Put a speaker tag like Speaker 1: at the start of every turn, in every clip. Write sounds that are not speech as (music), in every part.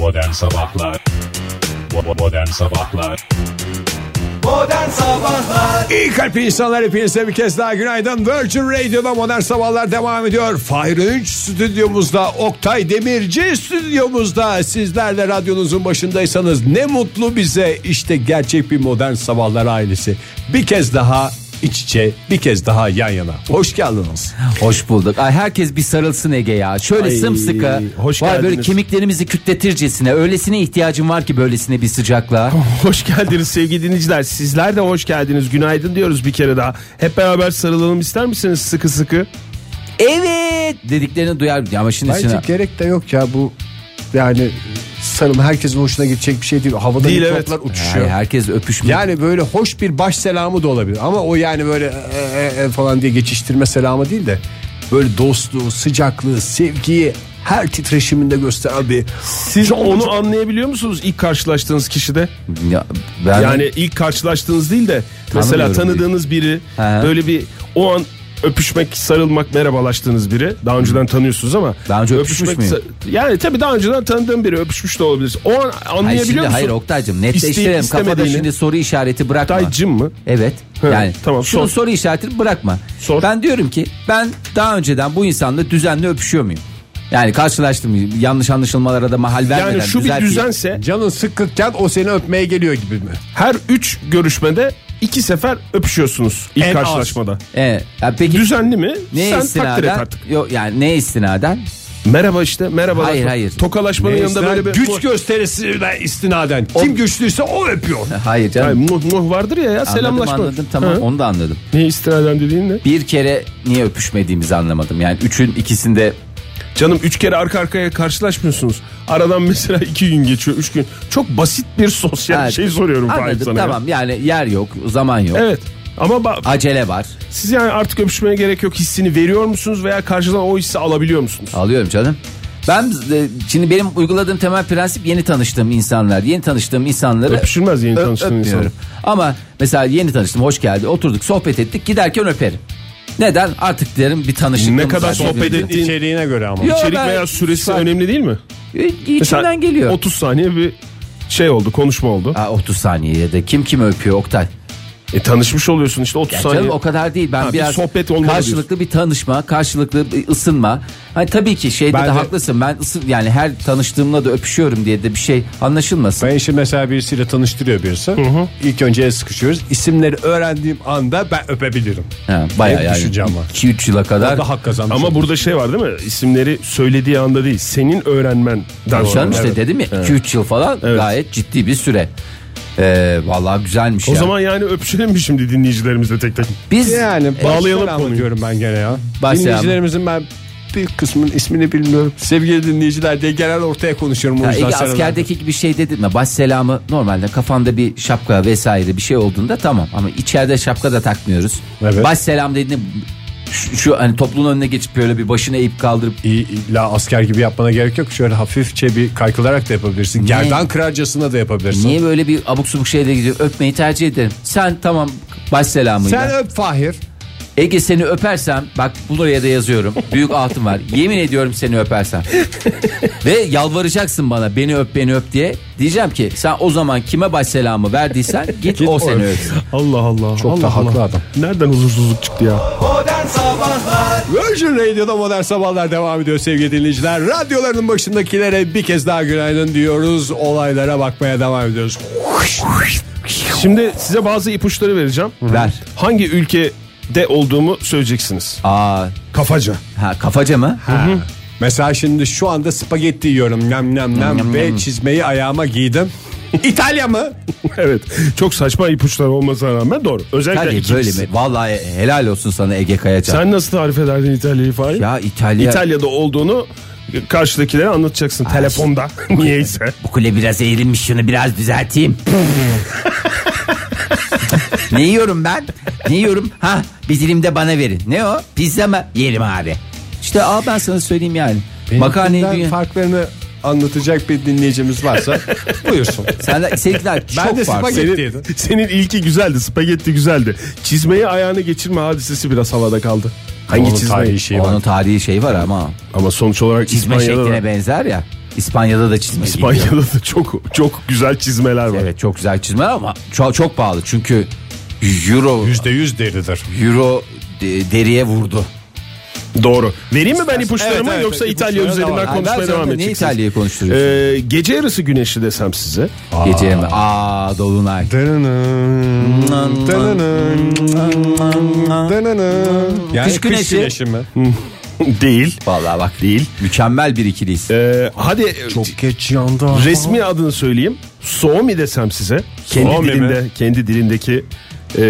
Speaker 1: Modern Sabahlar Modern Sabahlar
Speaker 2: Modern Sabahlar
Speaker 3: İyi kalp insanlar hepinize bir kez daha günaydın. Virgin Radio'da modern sabahlar devam ediyor. Fahir Öğünç stüdyomuzda, Oktay Demirci stüdyomuzda. Sizler de radyonuzun başındaysanız ne mutlu bize. İşte gerçek bir modern sabahlar ailesi. Bir kez daha iç içe, bir kez daha yan yana. Hoş geldiniz.
Speaker 4: Hoş bulduk. Ay herkes bir sarılsın Ege ya. Şöyle
Speaker 5: Ay,
Speaker 4: sımsıkı.
Speaker 5: hoş
Speaker 4: Vay böyle
Speaker 5: geldiniz.
Speaker 4: kemiklerimizi kütletircesine. Öylesine ihtiyacım var ki böylesine bir sıcaklığa. (laughs)
Speaker 5: Hoş geldiniz sevgili dinleyiciler. Sizler de hoş geldiniz. Günaydın diyoruz bir kere daha. Hep beraber sarılalım ister misiniz sıkı sıkı?
Speaker 4: evet dediklerini duyar. Ama şimdi
Speaker 3: Bence
Speaker 4: içine-
Speaker 3: gerek de yok ya bu yani sarılma herkesin hoşuna gidecek bir şey değil. Havada
Speaker 5: Değil,
Speaker 3: mikroplar
Speaker 5: evet.
Speaker 3: uçuşuyor.
Speaker 4: Ay, herkes öpüşmüyor.
Speaker 3: Yani böyle hoş bir baş selamı da olabilir ama o yani böyle e, e, e falan diye geçiştirme selamı değil de böyle dostluğu, sıcaklığı, sevgiyi her titreşiminde gösteren bir
Speaker 5: Siz onu anlayabiliyor musunuz ilk karşılaştığınız kişide?
Speaker 4: Ya, ben
Speaker 5: Yani ilk karşılaştığınız değil de mesela tanıdığınız biri
Speaker 4: He.
Speaker 5: böyle bir o an öpüşmek, sarılmak, merhabalaştığınız biri. Daha önceden tanıyorsunuz ama.
Speaker 4: Daha önce öpüşmüş müyüm?
Speaker 5: Yani tabii daha önceden tanıdığım biri öpüşmüş de olabilir. O an
Speaker 4: Hayır,
Speaker 5: anlayabiliyor
Speaker 4: şimdi,
Speaker 5: musun?
Speaker 4: hayır Oktay'cım netleştirelim. Kafada şimdi soru işareti bırakma.
Speaker 5: Oktaycım mı?
Speaker 4: Evet.
Speaker 5: He,
Speaker 4: yani
Speaker 5: tamam,
Speaker 4: şunu
Speaker 5: sor.
Speaker 4: soru işaretini bırakma.
Speaker 5: Sor.
Speaker 4: Ben diyorum ki ben daha önceden bu insanla düzenli öpüşüyor muyum? Yani karşılaştım yanlış anlaşılmalara da mahal vermeden
Speaker 5: Yani şu bir düzense
Speaker 3: canın sıkkıkken o seni öpmeye geliyor gibi mi?
Speaker 5: her üç görüşmede iki sefer öpüşüyorsunuz ilk
Speaker 3: En az.
Speaker 5: karşılaşmada.
Speaker 4: E, ya peki
Speaker 5: Düzenli mi?
Speaker 4: ne
Speaker 5: Sen takdir et
Speaker 4: istinaden?
Speaker 5: artık.
Speaker 4: Yok yani ne istinaden?
Speaker 5: Merhaba işte merhaba.
Speaker 4: Hayır, hayır.
Speaker 5: Tokalaşmanın yanında böyle bir
Speaker 3: güç gösterisine istinaden. Kim güçlüyse o öpüyor.
Speaker 4: Hayır (laughs)
Speaker 5: Hayır,
Speaker 4: canım.
Speaker 5: muh muh vardır ya, ya
Speaker 4: anladım
Speaker 5: selamlaşma.
Speaker 4: anladım tamam
Speaker 5: Ha?
Speaker 4: onu da anladım.
Speaker 5: Ne istinaden dediğin ne?
Speaker 4: Bir kere niye öpüşmediğimizi anlamadım. Yani üçün ikisinde
Speaker 5: Canım üç kere arka arkaya karşılaşmıyorsunuz. Aradan mesela (laughs) iki gün geçiyor, üç gün. Çok basit bir sosyal
Speaker 4: Evet.
Speaker 5: şey soruyorum Fahir
Speaker 4: anladım
Speaker 5: sana. ya.
Speaker 4: tamam yani yer yok zaman yok.
Speaker 5: Evet. Ama ba-
Speaker 4: Acele var.
Speaker 5: siz yani artık öpüşmeye gerek yok hissini veriyor musunuz veya karşıdan o hissi alabiliyor musunuz?
Speaker 4: Alıyorum canım. Ben e, şimdi benim uyguladığım temel prensip yeni tanıştığım insanlar. Yeni tanıştığım insanları
Speaker 5: Öpüşülmez yeni tanıştığın
Speaker 4: öpmüyorum.
Speaker 5: insan.
Speaker 4: Ama mesela yeni tanıştım hoş geldi oturduk sohbet ettik giderken öperim. Neden? Artık derim bir tanışıklığımız
Speaker 5: Ne kadar
Speaker 4: var
Speaker 5: sohbet
Speaker 4: birbirimize.
Speaker 5: ettiğin
Speaker 3: İçeriğine göre ama.
Speaker 4: Yok.
Speaker 5: içerik
Speaker 4: ben-
Speaker 5: veya süresi
Speaker 4: Sen-
Speaker 5: önemli değil mi?
Speaker 4: E, İçimden geliyor.
Speaker 5: 30 saniye bir şey oldu, konuşma oldu.
Speaker 4: Aa, 30 saniyede kim kimi öpüyor Oktay?
Speaker 5: E tanışmış oluyorsun işte 30
Speaker 4: Ya
Speaker 5: saniye.
Speaker 4: canım o kadar değil. Ben
Speaker 5: Ha, bir
Speaker 4: biraz
Speaker 5: sohbet olmalı
Speaker 4: karşılıklı bir tanışma, karşılıklı bir ısınma. Hani tabii ki şeyde
Speaker 3: Ben
Speaker 4: de,
Speaker 3: de-
Speaker 4: haklısın. Ben ısın yani her tanıştığımla da öpüşüyorum diye de bir şey anlaşılmasın.
Speaker 3: Ben şimdi mesela birisiyle tanıştırıyor birisi. İlk önce el sıkışıyoruz. İsimleri öğrendiğim anda ben öpebilirim.
Speaker 4: Ha, bayağı yani
Speaker 3: düşüncem var.
Speaker 4: 2-3 yıla kadar.
Speaker 3: Orada hak kazanmış.
Speaker 5: Ama
Speaker 3: olur.
Speaker 5: burada şey var değil mi? İsimleri söylediği anda değil. Senin öğrenmenden
Speaker 4: Canım
Speaker 5: sonra.
Speaker 4: işte
Speaker 5: Evet.
Speaker 4: dedim ya 2-3 yıl falan
Speaker 5: Evet.
Speaker 4: gayet ciddi bir süre. Ee, vallahi güzelmiş
Speaker 5: O
Speaker 4: ya.
Speaker 5: zaman yani öpüşelim mi şimdi dinleyicilerimizle tek tek?
Speaker 4: Biz
Speaker 3: yani
Speaker 5: Bağlayalım
Speaker 3: baştan
Speaker 5: konuyu.
Speaker 3: anlatıyorum ben gene ya.
Speaker 4: Başlayalım.
Speaker 3: Dinleyicilerimizin ben bir kısmının ismini bilmiyorum. Sevgili dinleyiciler diye genel ortaya konuşuyorum. O
Speaker 4: Ya
Speaker 3: yüzden
Speaker 4: Ege
Speaker 3: senelerdir.
Speaker 4: askerdeki gibi şey dedim mi? Baş selamı normalde kafanda bir şapka vesaire bir şey olduğunda tamam ama içeride şapka da takmıyoruz.
Speaker 3: Evet.
Speaker 4: Baş selam dediğinde şu, şu hani toplumun önüne geçip böyle bir başını eğip kaldırıp
Speaker 3: illa asker gibi yapmana gerek yok. Şöyle hafifçe bir kaykılarak da yapabilirsin. Gerdan kırarcasına da yapabilirsin.
Speaker 4: niye böyle bir abuk subuk şeyle gidiyor öpmeyi tercih ederim. Sen tamam baş selamıyla.
Speaker 3: Sen öp Fahir.
Speaker 4: Ege seni öpersem bak buraya da yazıyorum. Büyük altın var. Yemin ediyorum seni öpersem. Ve yalvaracaksın bana beni öp beni öp diye. Diyeceğim ki sen o zaman kime baş selamı verdiysen git, o seni öpsün.
Speaker 5: Allah Allah.
Speaker 3: Çok
Speaker 5: Allah
Speaker 3: da haklı
Speaker 5: Allah.
Speaker 3: adam.
Speaker 5: Nereden huzursuzluk çıktı ya?
Speaker 2: Modern Sabahlar
Speaker 3: Virgin Radio'da modern sabahlar devam ediyor sevgili dinleyiciler. Radyolarının başındakilere bir kez daha günaydın diyoruz. Olaylara bakmaya devam ediyoruz.
Speaker 5: Şimdi size bazı ipuçları vereceğim.
Speaker 4: Ver.
Speaker 5: Hangi ülkede olduğumu söyleyeceksiniz.
Speaker 4: Aa,
Speaker 5: Kafaca.
Speaker 4: ha, kafaca mı?
Speaker 3: Mesela şimdi şu anda spagetti yiyorum nem nem nem
Speaker 4: Nam,
Speaker 3: ve
Speaker 4: nam.
Speaker 3: çizmeyi ayağıma giydim. İtalya mı? (laughs)
Speaker 5: evet. Çok saçma ipuçlar olmasına rağmen doğru. Özellikle
Speaker 4: Hadi
Speaker 5: ikincisi.
Speaker 4: böyle mi? Vallahi helal olsun sana Ege Kayacan.
Speaker 5: Sen nasıl tarif ederdin İtalya'yı Fahir?
Speaker 4: Ya İtalya
Speaker 5: İtalya'da olduğunu karşıdakilere anlatacaksın telefonda. (laughs) Niyeyse.
Speaker 4: bu kule biraz eğrilmiş şunu biraz düzelteyim. (laughs) ne yiyorum ben? Ne yiyorum? Ha bir dilim de bana verin. Ne o? Pizza mı? Yerim abi. İşte al ben sana söyleyeyim yani. Makarnayı dünya...
Speaker 3: farklarını anlatacak bir dinleyicimiz varsa (laughs) buyursun.
Speaker 4: Sen de, seninkiler çok
Speaker 3: Ben de
Speaker 4: farklı.
Speaker 3: spagetti
Speaker 5: Senin, senin ilki güzeldi. Spagetti güzeldi. Çizmeyi ayağını geçirme hadisesi biraz havada kaldı. Hangi
Speaker 3: Onun
Speaker 5: çizmeyi?
Speaker 3: tarihi şeyi var.
Speaker 4: Onun tarihi şey var ama
Speaker 5: Ama sonuç olarak
Speaker 4: çizme
Speaker 5: İspanya'da
Speaker 4: şekline
Speaker 5: da-
Speaker 4: benzer ya. İspanya'da da çizme.
Speaker 5: İspanya'da da çok çok güzel çizmeler var.
Speaker 4: Evet çok güzel çizmeler ama çok, çok pahalı çünkü euro
Speaker 3: %100 deridir.
Speaker 4: euro de- deriye vurdu.
Speaker 5: Doğru. Vereyim mi ben ipuçlarımı
Speaker 3: Evet, evet,
Speaker 5: yoksa
Speaker 3: evet,
Speaker 5: İtalya
Speaker 3: ipuçları
Speaker 5: üzerinden.
Speaker 4: Ay,
Speaker 5: konuşmaya
Speaker 4: ben
Speaker 5: devam
Speaker 4: zaten niye
Speaker 5: edeceksiniz?
Speaker 4: İtalya'yı konuşturuyorsun?
Speaker 5: Ee, gece yarısı güneşli desem size.
Speaker 4: Gece mi? Aa dolunay.
Speaker 3: Yani
Speaker 4: Kış güneşi.
Speaker 3: mi? (laughs)
Speaker 5: Değil.
Speaker 4: Vallahi bak
Speaker 5: Değil.
Speaker 4: mükemmel bir ikiliyiz.
Speaker 5: Ee, hadi
Speaker 3: Çok geç yandı.
Speaker 5: resmi adını söyleyeyim. Suomi desem size. Kendi
Speaker 3: Suomi
Speaker 5: dilinde,
Speaker 3: mi?
Speaker 5: kendi dilindeki e,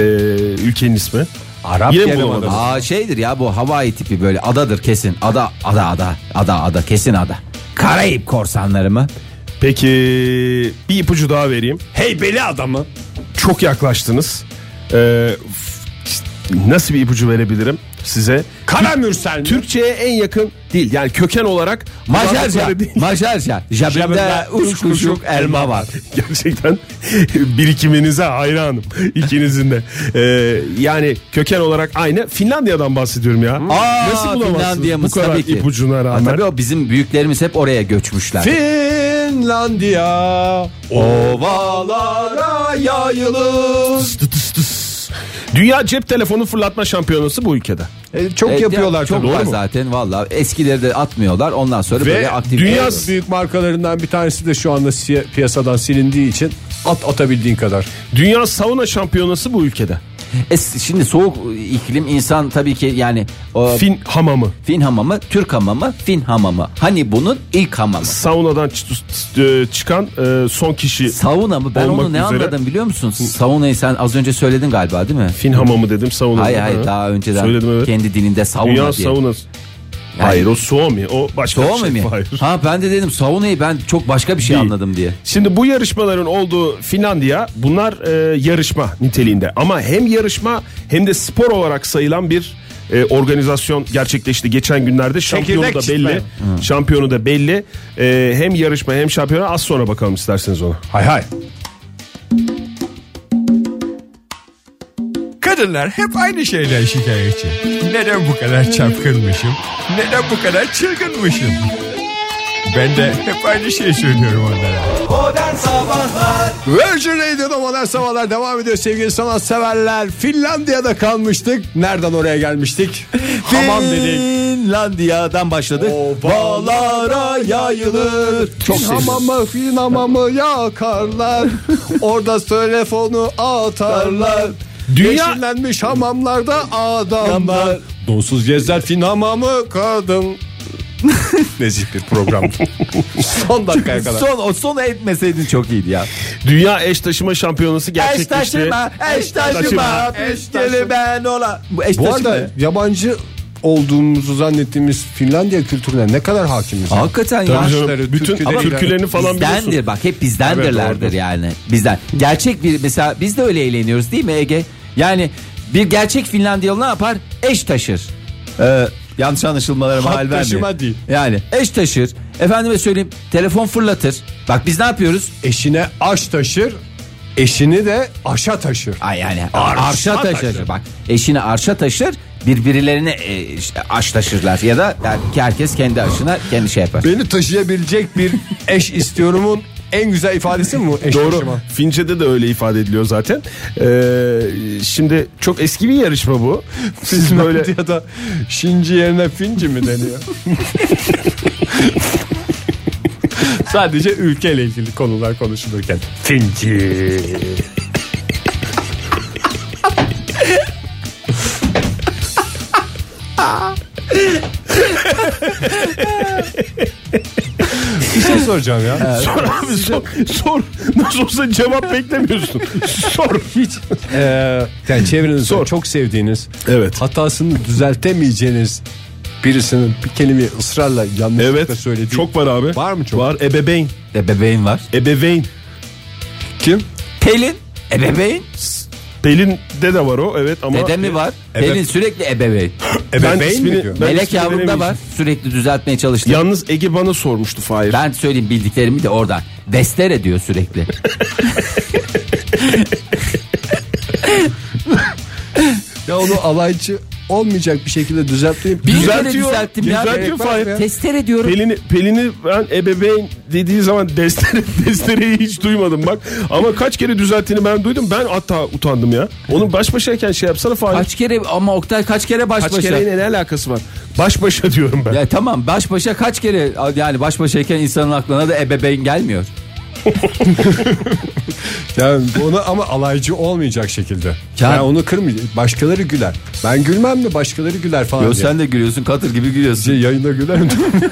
Speaker 5: ülkenin ismi.
Speaker 3: Arap
Speaker 5: Yine
Speaker 3: Yarımadası.
Speaker 5: bulamadım.
Speaker 4: Aa şeydir ya bu Hawaii tipi böyle adadır kesin. Ada ada ada ada ada kesin ada. Karayip korsanları mı?
Speaker 5: Peki bir ipucu daha vereyim.
Speaker 3: Heybeli adamı.
Speaker 5: Çok yaklaştınız. Ee, nasıl bir ipucu verebilirim size?
Speaker 3: Kara Mürsel?
Speaker 5: Türkçe'ye en yakın değil. Yani köken olarak
Speaker 4: Macarca. Macarca. Cebimde üç kuşluk elma var.
Speaker 5: Gerçekten birikiminize hayranım ikinizin de. Ee, yani köken olarak aynı. Finlandiya'dan bahsediyorum ya.
Speaker 4: Aa,
Speaker 5: Nasıl bulamazsınız bu kadar
Speaker 4: tabii ki.
Speaker 5: ipucuna
Speaker 4: Ha,
Speaker 5: rağmen?
Speaker 4: tabii o bizim büyüklerimiz hep oraya göçmüşler.
Speaker 3: Finlandiya ovalara yayılır.
Speaker 5: Dünya cep telefonu fırlatma şampiyonası bu ülkede.
Speaker 3: E, çok
Speaker 4: Evet,
Speaker 3: yapıyorlar
Speaker 4: çok
Speaker 3: tabii.
Speaker 4: var
Speaker 3: Doğru mu?
Speaker 4: zaten valla eskileri de atmıyorlar ondan sonra
Speaker 3: Ve
Speaker 4: böyle aktif
Speaker 3: dünya büyük markalarından bir tanesi de şu anda piyasadan silindiği için at atabildiğin kadar.
Speaker 5: Dünya sauna şampiyonası bu ülkede.
Speaker 4: E, şimdi soğuk iklim insan tabii ki yani o fin,
Speaker 5: Fin hamamı.
Speaker 4: hamamı, Türk hamamı, Fin hamamı. Hani bunun ilk hamamı.
Speaker 5: Saunadan ç- e, çıkan e, son kişi.
Speaker 4: Sauna mı? Ben
Speaker 5: Olmak
Speaker 4: onu ne
Speaker 5: üzere.
Speaker 4: anladım biliyor musun? Saunayı sen az önce söyledin galiba değil mi?
Speaker 5: Fin hamamı dedim sauna.
Speaker 4: Hayır hayır
Speaker 5: Ha.
Speaker 4: daha önceden
Speaker 5: Söyledim evet.
Speaker 4: kendi dilinde sauna
Speaker 5: Dünya
Speaker 4: diye.
Speaker 5: saunası.
Speaker 4: Yani-
Speaker 5: Hayır o Suomi o başka
Speaker 4: Sauna
Speaker 5: bir şey.
Speaker 4: mi?
Speaker 5: Hayır.
Speaker 4: Ha ben de dedim saunayı ben çok başka bir şey
Speaker 5: Değil.
Speaker 4: anladım diye.
Speaker 5: Şimdi bu yarışmaların olduğu Finlandiya bunlar e, yarışma niteliğinde ama hem yarışma hem de spor olarak sayılan bir e, organizasyon gerçekleşti geçen günlerde şampiyonu
Speaker 3: Çekirdek
Speaker 5: da belli
Speaker 3: çitme.
Speaker 5: şampiyonu da belli E, hem yarışma hem şampiyona az sonra bakalım isterseniz ona.
Speaker 3: Hay hay.
Speaker 6: Kadınlar hep aynı şeyden şikayetçi. Neden bu kadar çapkınmışım? Neden bu kadar çılgınmışım? Ben de hep aynı şeyi söylüyorum onlara.
Speaker 2: Modern Sabahlar
Speaker 3: Virgin Radio'da modern sabahlar devam ediyor sevgili sanatseverler. Finlandiya'da kalmıştık. Nereden oraya gelmiştik? (laughs) Hamam dedik.
Speaker 4: Finlandiya'dan başladık.
Speaker 3: Ovalara yayılır. Çok fin hamamı, fin hamamı yakarlar. (laughs) Orada telefonu atarlar.
Speaker 5: Dünya-
Speaker 3: Yeşillenmiş hamamlarda adamlar. Donsuz gezer fin hamamı kadın. (laughs) Nezih bir program. Son dakikaya kadar.
Speaker 4: Son o son etmeseydin çok iyiydi ya.
Speaker 5: Dünya eş taşıma şampiyonası
Speaker 4: Eş
Speaker 5: gerçekleşti.
Speaker 4: taşıma, eş taşıma,
Speaker 5: Taşıma.
Speaker 4: peşkeli ben ola. Bu eş
Speaker 3: Bu
Speaker 4: taşıma.
Speaker 3: arada yabancı olduğumuzu zannettiğimiz Finlandiya kültürüne ne kadar hakimiz?
Speaker 4: Hakikaten ya.
Speaker 3: Dansları,
Speaker 5: bütün
Speaker 3: türküleri-
Speaker 5: türkülerini falan
Speaker 4: Bizdendir
Speaker 5: biliyorsun.
Speaker 4: bak hep bizdendirlerdir
Speaker 5: Evet,
Speaker 4: yani. Bizden. Gerçek bir mesela biz de öyle eğleniyoruz değil mi Ege? Yani bir gerçek Finlandiyalı ne yapar? Eş taşır. Ee, yanlış anlaşılmalara mahal vermiyor.
Speaker 3: değil.
Speaker 4: Yani eş taşır. Efendime söyleyeyim telefon fırlatır. Bak biz ne yapıyoruz?
Speaker 3: Eşine aş taşır, eşini de aşa taşır.
Speaker 4: Ay yani
Speaker 3: Arşa
Speaker 4: arşa, taşır.
Speaker 3: taşır.
Speaker 4: Bak eşini arşa taşır. Birbirlerine e, işte aş taşırlar ya da yani herkes kendi aşına kendi şey yapar.
Speaker 3: Beni taşıyabilecek bir eş istiyorumun en güzel ifadesi mi bu (laughs)
Speaker 5: Doğru. Fince'de de öyle ifade ediliyor zaten. Ee, şimdi çok eski bir yarışma bu. Siz böyle
Speaker 3: Finlandiya'da şinci yerine finci mi deniyor? (laughs) Sadece ülkeyle ilgili konular konuşulurken. Finci. (laughs) bir şey soracağım ya.
Speaker 5: sor abi sor, sor. Nasıl olsa cevap beklemiyorsun. (laughs) sor.
Speaker 3: Hiç e, yani çevrenizde
Speaker 5: Sor.
Speaker 3: çok sevdiğiniz
Speaker 5: Evet.
Speaker 3: hatasını düzeltemeyeceğiniz birisinin bir kelimeyi ısrarla yanlışlıkla
Speaker 5: Evet.
Speaker 3: söylediği
Speaker 5: Çok var abi.
Speaker 3: Var mı çok?
Speaker 5: Var. Ebeveyn.
Speaker 4: Ebeveyn var.
Speaker 5: Ebeveyn.
Speaker 3: Kim?
Speaker 4: Pelin ebeveyn.
Speaker 5: Pelin'de de var o evet ama
Speaker 4: Dede mi var?
Speaker 3: Ebe-
Speaker 4: Pelin sürekli ebeveyn. (laughs)
Speaker 5: ben
Speaker 3: Ebeveyn
Speaker 5: ismini,
Speaker 3: mi diyor?
Speaker 5: ben
Speaker 4: Melek yavrumda var. Sürekli düzeltmeye çalıştım.
Speaker 5: Yalnız Ege bana sormuştu Fahir.
Speaker 4: Ben söyleyeyim bildiklerimi de oradan. Destere diyor sürekli. (laughs)
Speaker 3: Ya onu alaycı olmayacak bir şekilde düzelteyim.
Speaker 4: Bir kere
Speaker 5: Düzeltiyor,
Speaker 4: düzelttim ya.
Speaker 5: düzeltiyor Fahir.
Speaker 4: Testere diyorum.
Speaker 5: Pelini, Pelin'i ben ebeveyn dediği zaman destere, (laughs) destereyi hiç duymadım bak. Ama kaç kere düzelttiğini ben duydum. Ben hatta utandım ya. Onun baş başayken şey yapsana Fahir.
Speaker 4: Kaç kere ama Oktay kaç kere baş
Speaker 5: Kaç
Speaker 4: başa?
Speaker 5: kereyle ne alakası var? Baş başa diyorum ben.
Speaker 4: Ya tamam baş başa kaç kere yani baş başayken insanın aklına da ebeveyn gelmiyor. (laughs)
Speaker 3: Yani onu ama alaycı olmayacak şekilde.
Speaker 4: Ya-
Speaker 3: Yani onu kırmayacak. Başkaları güler. Ben gülmem de başkaları güler falan
Speaker 4: Yo
Speaker 3: diye.
Speaker 4: sen de gülüyorsun katır gibi gülüyorsun.
Speaker 3: Şey, yayında gülerim.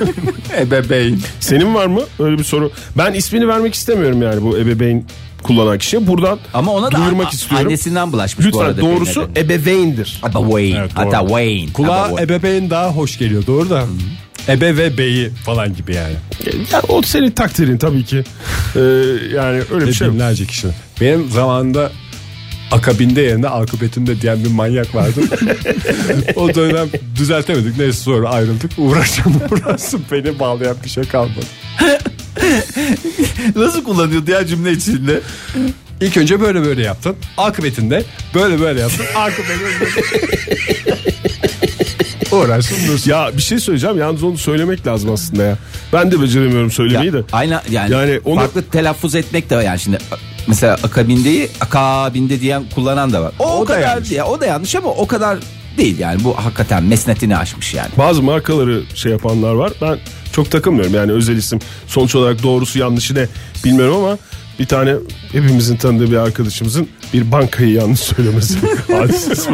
Speaker 3: (laughs)
Speaker 4: ebeveyn.
Speaker 5: Senin var mı öyle bir soru? Ben ismini vermek istemiyorum yani bu ebeveyn kullanan kişiye. Buradan
Speaker 4: Ama ona da
Speaker 5: duyurmak
Speaker 4: a-
Speaker 5: istiyorum.
Speaker 4: annesinden bulaşmış bu
Speaker 5: Lütfen
Speaker 4: arada.
Speaker 5: doğrusu ebeveyndir.
Speaker 4: Ebeveyn.
Speaker 3: Evet.
Speaker 4: Hatta Wayne.
Speaker 3: Kulağa
Speaker 4: Ebeveyn.
Speaker 3: ebeveyn daha hoş geliyor doğru da. Ebe ve beyi falan gibi yani.
Speaker 5: Ya, o senin takdirin tabii ki. Ee, yani öyle bir
Speaker 3: Ve
Speaker 5: şey
Speaker 3: binlerce kişi. Benim zamanında akabinde yerine akıbetinde diyen bir manyak vardı. (laughs) o dönem düzeltemedik. Neyse sonra ayrıldık. Uğraşan (laughs) uğraşsın beni bağlayan bir şey kalmadı. (laughs)
Speaker 4: Nasıl kullanıyordu ya cümle içinde?
Speaker 3: İlk önce böyle böyle yaptın. Akıbetinde böyle böyle yaptın. Akıbetinde uğraşsın dursun.
Speaker 5: Ya bir şey söyleyeceğim. Yalnız onu söylemek lazım aslında ya. Ben de beceremiyorum söylemeyi de.
Speaker 4: Aynen yani,
Speaker 5: Yani onu-
Speaker 4: farklı telaffuz etmek de var yani şimdi mesela akabindeyi akabinde diyen kullanan da var. O, o,
Speaker 3: O da
Speaker 4: kadar
Speaker 3: yanlış.
Speaker 4: ya o da yanlış ama o kadar değil yani bu hakikaten mesnetini aşmış yani.
Speaker 5: Bazı markaları şey yapanlar var. Ben çok takılmıyorum yani özel isim. Sonuç olarak doğrusu yanlışı ne bilmiyorum ama bir tane hepimizin tanıdığı bir arkadaşımızın bir bankayı yanlış söylemesi (laughs) hadisesi.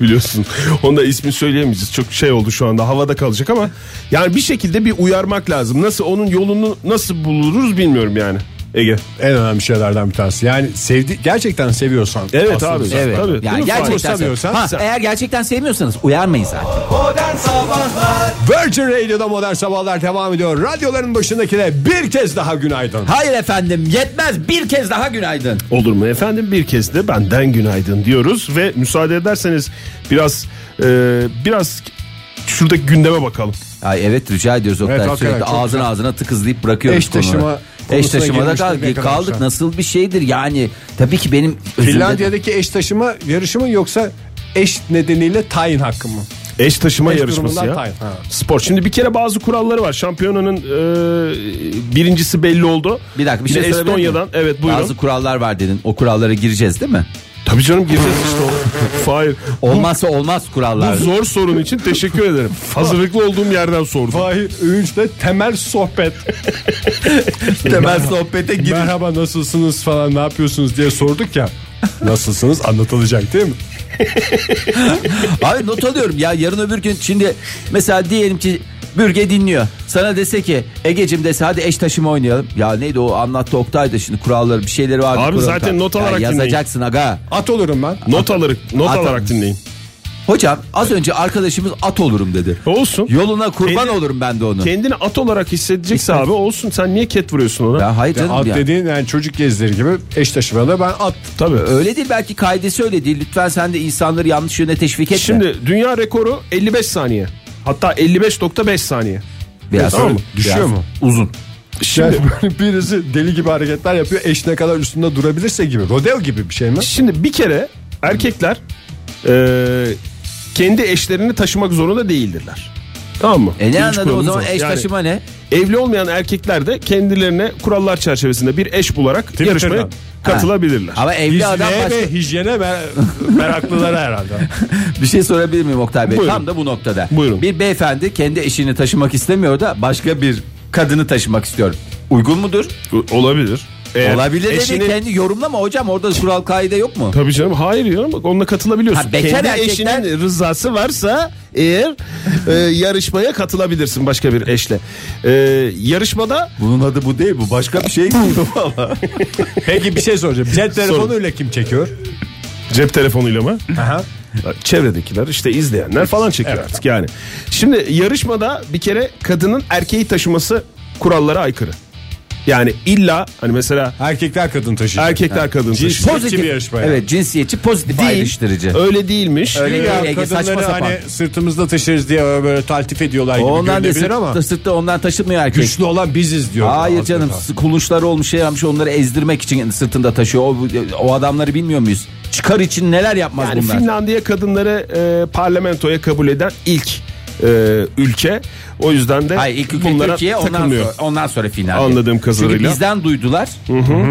Speaker 5: Biliyorsun. Onu da ismini söyleyemeyeceğiz. Çok şey oldu şu anda havada kalacak ama yani bir şekilde bir uyarmak lazım. Nasıl onun yolunu nasıl buluruz bilmiyorum yani. Ege.
Speaker 3: En önemli şeylerden bir tanesi. Yani sevdi gerçekten seviyorsan.
Speaker 5: Evet
Speaker 3: aslında
Speaker 5: abi.
Speaker 4: Evet.
Speaker 5: Tabii,
Speaker 4: yani gerçekten
Speaker 3: Sanıyorsan
Speaker 4: ha,
Speaker 3: sen-
Speaker 4: eğer gerçekten sevmiyorsanız uyarmayın zaten.
Speaker 2: Modern Sabahlar
Speaker 3: Virgin Radio'da modern sabahlar devam ediyor. Radyoların başındakine bir kez daha günaydın.
Speaker 4: Hayır efendim yetmez bir kez daha günaydın.
Speaker 5: Olur mu efendim bir kez de benden günaydın diyoruz ve müsaade ederseniz biraz e, biraz şuradaki gündeme bakalım.
Speaker 4: Ay evet rica ediyoruz Oktay
Speaker 3: Evet,
Speaker 4: sürekli ağzına
Speaker 3: güzel.
Speaker 4: ağzına tıkızlayıp bırakıyoruz
Speaker 3: Eş taşıma
Speaker 4: konuları. Eş taşımada kaldık, kaldık nasıl bir şeydir yani tabii ki benim
Speaker 3: Finlandiya'daki eş taşıma yarışı mı yoksa eş nedeniyle tayin hakkı mı?
Speaker 5: Eş taşıma
Speaker 3: Eş
Speaker 5: yarışması ya.
Speaker 3: tayin, ha.
Speaker 5: Spor. Şimdi bir kere bazı kuralları var. Şampiyonanın e, birincisi belli oldu.
Speaker 4: Bir dakika bir şey sorabilir miyim?
Speaker 5: Estonya'dan. Evet buyurun.
Speaker 4: Bazı kurallar var dedin o kurallara gireceğiz değil mi?
Speaker 5: Tabii canım gireceğiz (laughs) işte ona. Hayır.
Speaker 4: Olmazsa olmaz kurallar.
Speaker 5: Bu zor sorun için teşekkür ederim. Hazırlıklı olduğum yerden sordum.
Speaker 3: Fahir Öğünç'te temel sohbet. (laughs)
Speaker 4: Temel sohbete gir.
Speaker 3: Merhaba nasılsınız falan ne yapıyorsunuz diye sorduk ya. Nasılsınız anlatılacak değil mi? (laughs)
Speaker 4: Abi not alıyorum ya yarın öbür gün şimdi mesela diyelim ki Bürge dinliyor. Sana dese ki Egecim dese hadi eş taşıma oynayalım. Ya neydi o anlattı Oktay da şimdi kuralları bir şeyleri var.
Speaker 5: Abi zaten not alarak dinleyin.
Speaker 4: Yazacaksın aga.
Speaker 3: At olurum ben.
Speaker 5: Not alarak, not
Speaker 4: At-
Speaker 5: alarak dinleyin.
Speaker 4: Hocam az önce arkadaşımız at olurum dedi.
Speaker 5: Olsun.
Speaker 4: Yoluna kurban
Speaker 5: Kendi-
Speaker 4: olurum ben de onu.
Speaker 5: Kendini at olarak hissedecekse abi olsun. Sen niye ket vuruyorsun ona?
Speaker 4: Ya hayır
Speaker 3: Ya
Speaker 4: canım
Speaker 3: at
Speaker 4: ya.
Speaker 3: dediğin yani çocuk gezileri gibi eş taşımada ben at.
Speaker 5: Tabii.
Speaker 4: Öyle değil belki kaidesi öyle değil. Lütfen sen de insanları yanlış yöne teşvik etme.
Speaker 5: Şimdi dünya rekoru 55 saniye. Hatta 55.5 saniye.
Speaker 4: biraz
Speaker 5: Tamam mı?
Speaker 3: Düşüyor
Speaker 4: biraz
Speaker 3: mu?
Speaker 4: Uzun.
Speaker 3: Yani böyle birisi deli gibi hareketler yapıyor eş ne kadar üstünde durabilirse gibi. Rodeo gibi bir şey mi?
Speaker 5: Şimdi bir kere erkekler e, kendi eşlerini taşımak zorunda değildirler. Tamam mı?
Speaker 4: E ne
Speaker 5: Birinci
Speaker 4: anladım o
Speaker 5: kuralımız
Speaker 4: zaman
Speaker 5: o.
Speaker 4: eş
Speaker 5: Yani
Speaker 4: taşıma ne?
Speaker 5: Evli olmayan erkekler de kendilerine kurallar çerçevesinde bir eş bularak
Speaker 3: Twitter'dan.
Speaker 5: yarışmaya katılabilirler.
Speaker 4: Ama evli adam
Speaker 3: Hijyene
Speaker 4: başka...
Speaker 3: ve hijyene mer- meraklıları herhalde. (laughs)
Speaker 4: Bir şey sorabilir miyim Oktay Bey?
Speaker 5: Buyurun.
Speaker 4: Tam da bu noktada.
Speaker 5: Buyurun.
Speaker 4: Bir beyefendi kendi eşini taşımak istemiyor da başka bir kadını taşımak istiyor. Uygun mudur?
Speaker 5: Olabilir. Eğer
Speaker 4: Olabilir dedi
Speaker 5: eşinin-
Speaker 4: kendi yorumlama hocam orada kural kaide yok mu?
Speaker 5: Tabii canım hayır ya bak onunla katılabiliyorsun.
Speaker 4: Ha, bekar
Speaker 5: Kendi
Speaker 4: erkekler-
Speaker 5: eşinin rızası varsa eğer e, yarışmaya katılabilirsin başka bir eşle. E, yarışmada
Speaker 4: Bunun adı bu değil bu başka bir şey valla.
Speaker 3: Peki bir şey soracağım. Cep telefonuyla kim çekiyor?
Speaker 5: cep telefonuyla mı?
Speaker 3: Aha.
Speaker 5: Çevredekiler işte izleyenler falan çekiyor artık yani. Şimdi yarışmada bir kere kadının erkeği taşıması kurallara aykırı. Yani illa hani mesela
Speaker 3: Erkekler kadın taşıyacak.
Speaker 5: erkekler kadın taşıyor.
Speaker 3: Cinsiyetçi bir yarışma yani.
Speaker 4: Evet cinsiyetçi pozitif
Speaker 5: Değil.
Speaker 4: ayrıştırıcı.
Speaker 5: Öyle değilmiş.
Speaker 4: Öyle
Speaker 3: Ya
Speaker 4: değil Ege saçma
Speaker 3: kadınları
Speaker 4: sapan.
Speaker 3: hani sırtımızda taşırız diye böyle taltif ediyorlar gibi
Speaker 4: Ondan
Speaker 3: görünebilir
Speaker 4: desin
Speaker 3: ama
Speaker 4: sırtta ondan taşınmıyor erkek.
Speaker 3: güçlü olan biziz diyor.
Speaker 4: Hayır canım kulunçları olmuş şey yapmış onları ezdirmek için sırtında taşıyor. O, o adamları bilmiyor muyuz? çıkar için neler yapmaz
Speaker 5: Yani
Speaker 4: bunlar.
Speaker 5: Finlandiya kadınları e, parlamentoya kabul eden ilk e, ülke. O yüzden de
Speaker 4: Hayır ilk ülke
Speaker 5: bunlara
Speaker 4: Türkiye ondan
Speaker 5: takılmıyor.
Speaker 4: sonra, ondan sonra Finlandiya.
Speaker 5: Anladığım kadarıyla.
Speaker 4: Çünkü bizden duydular.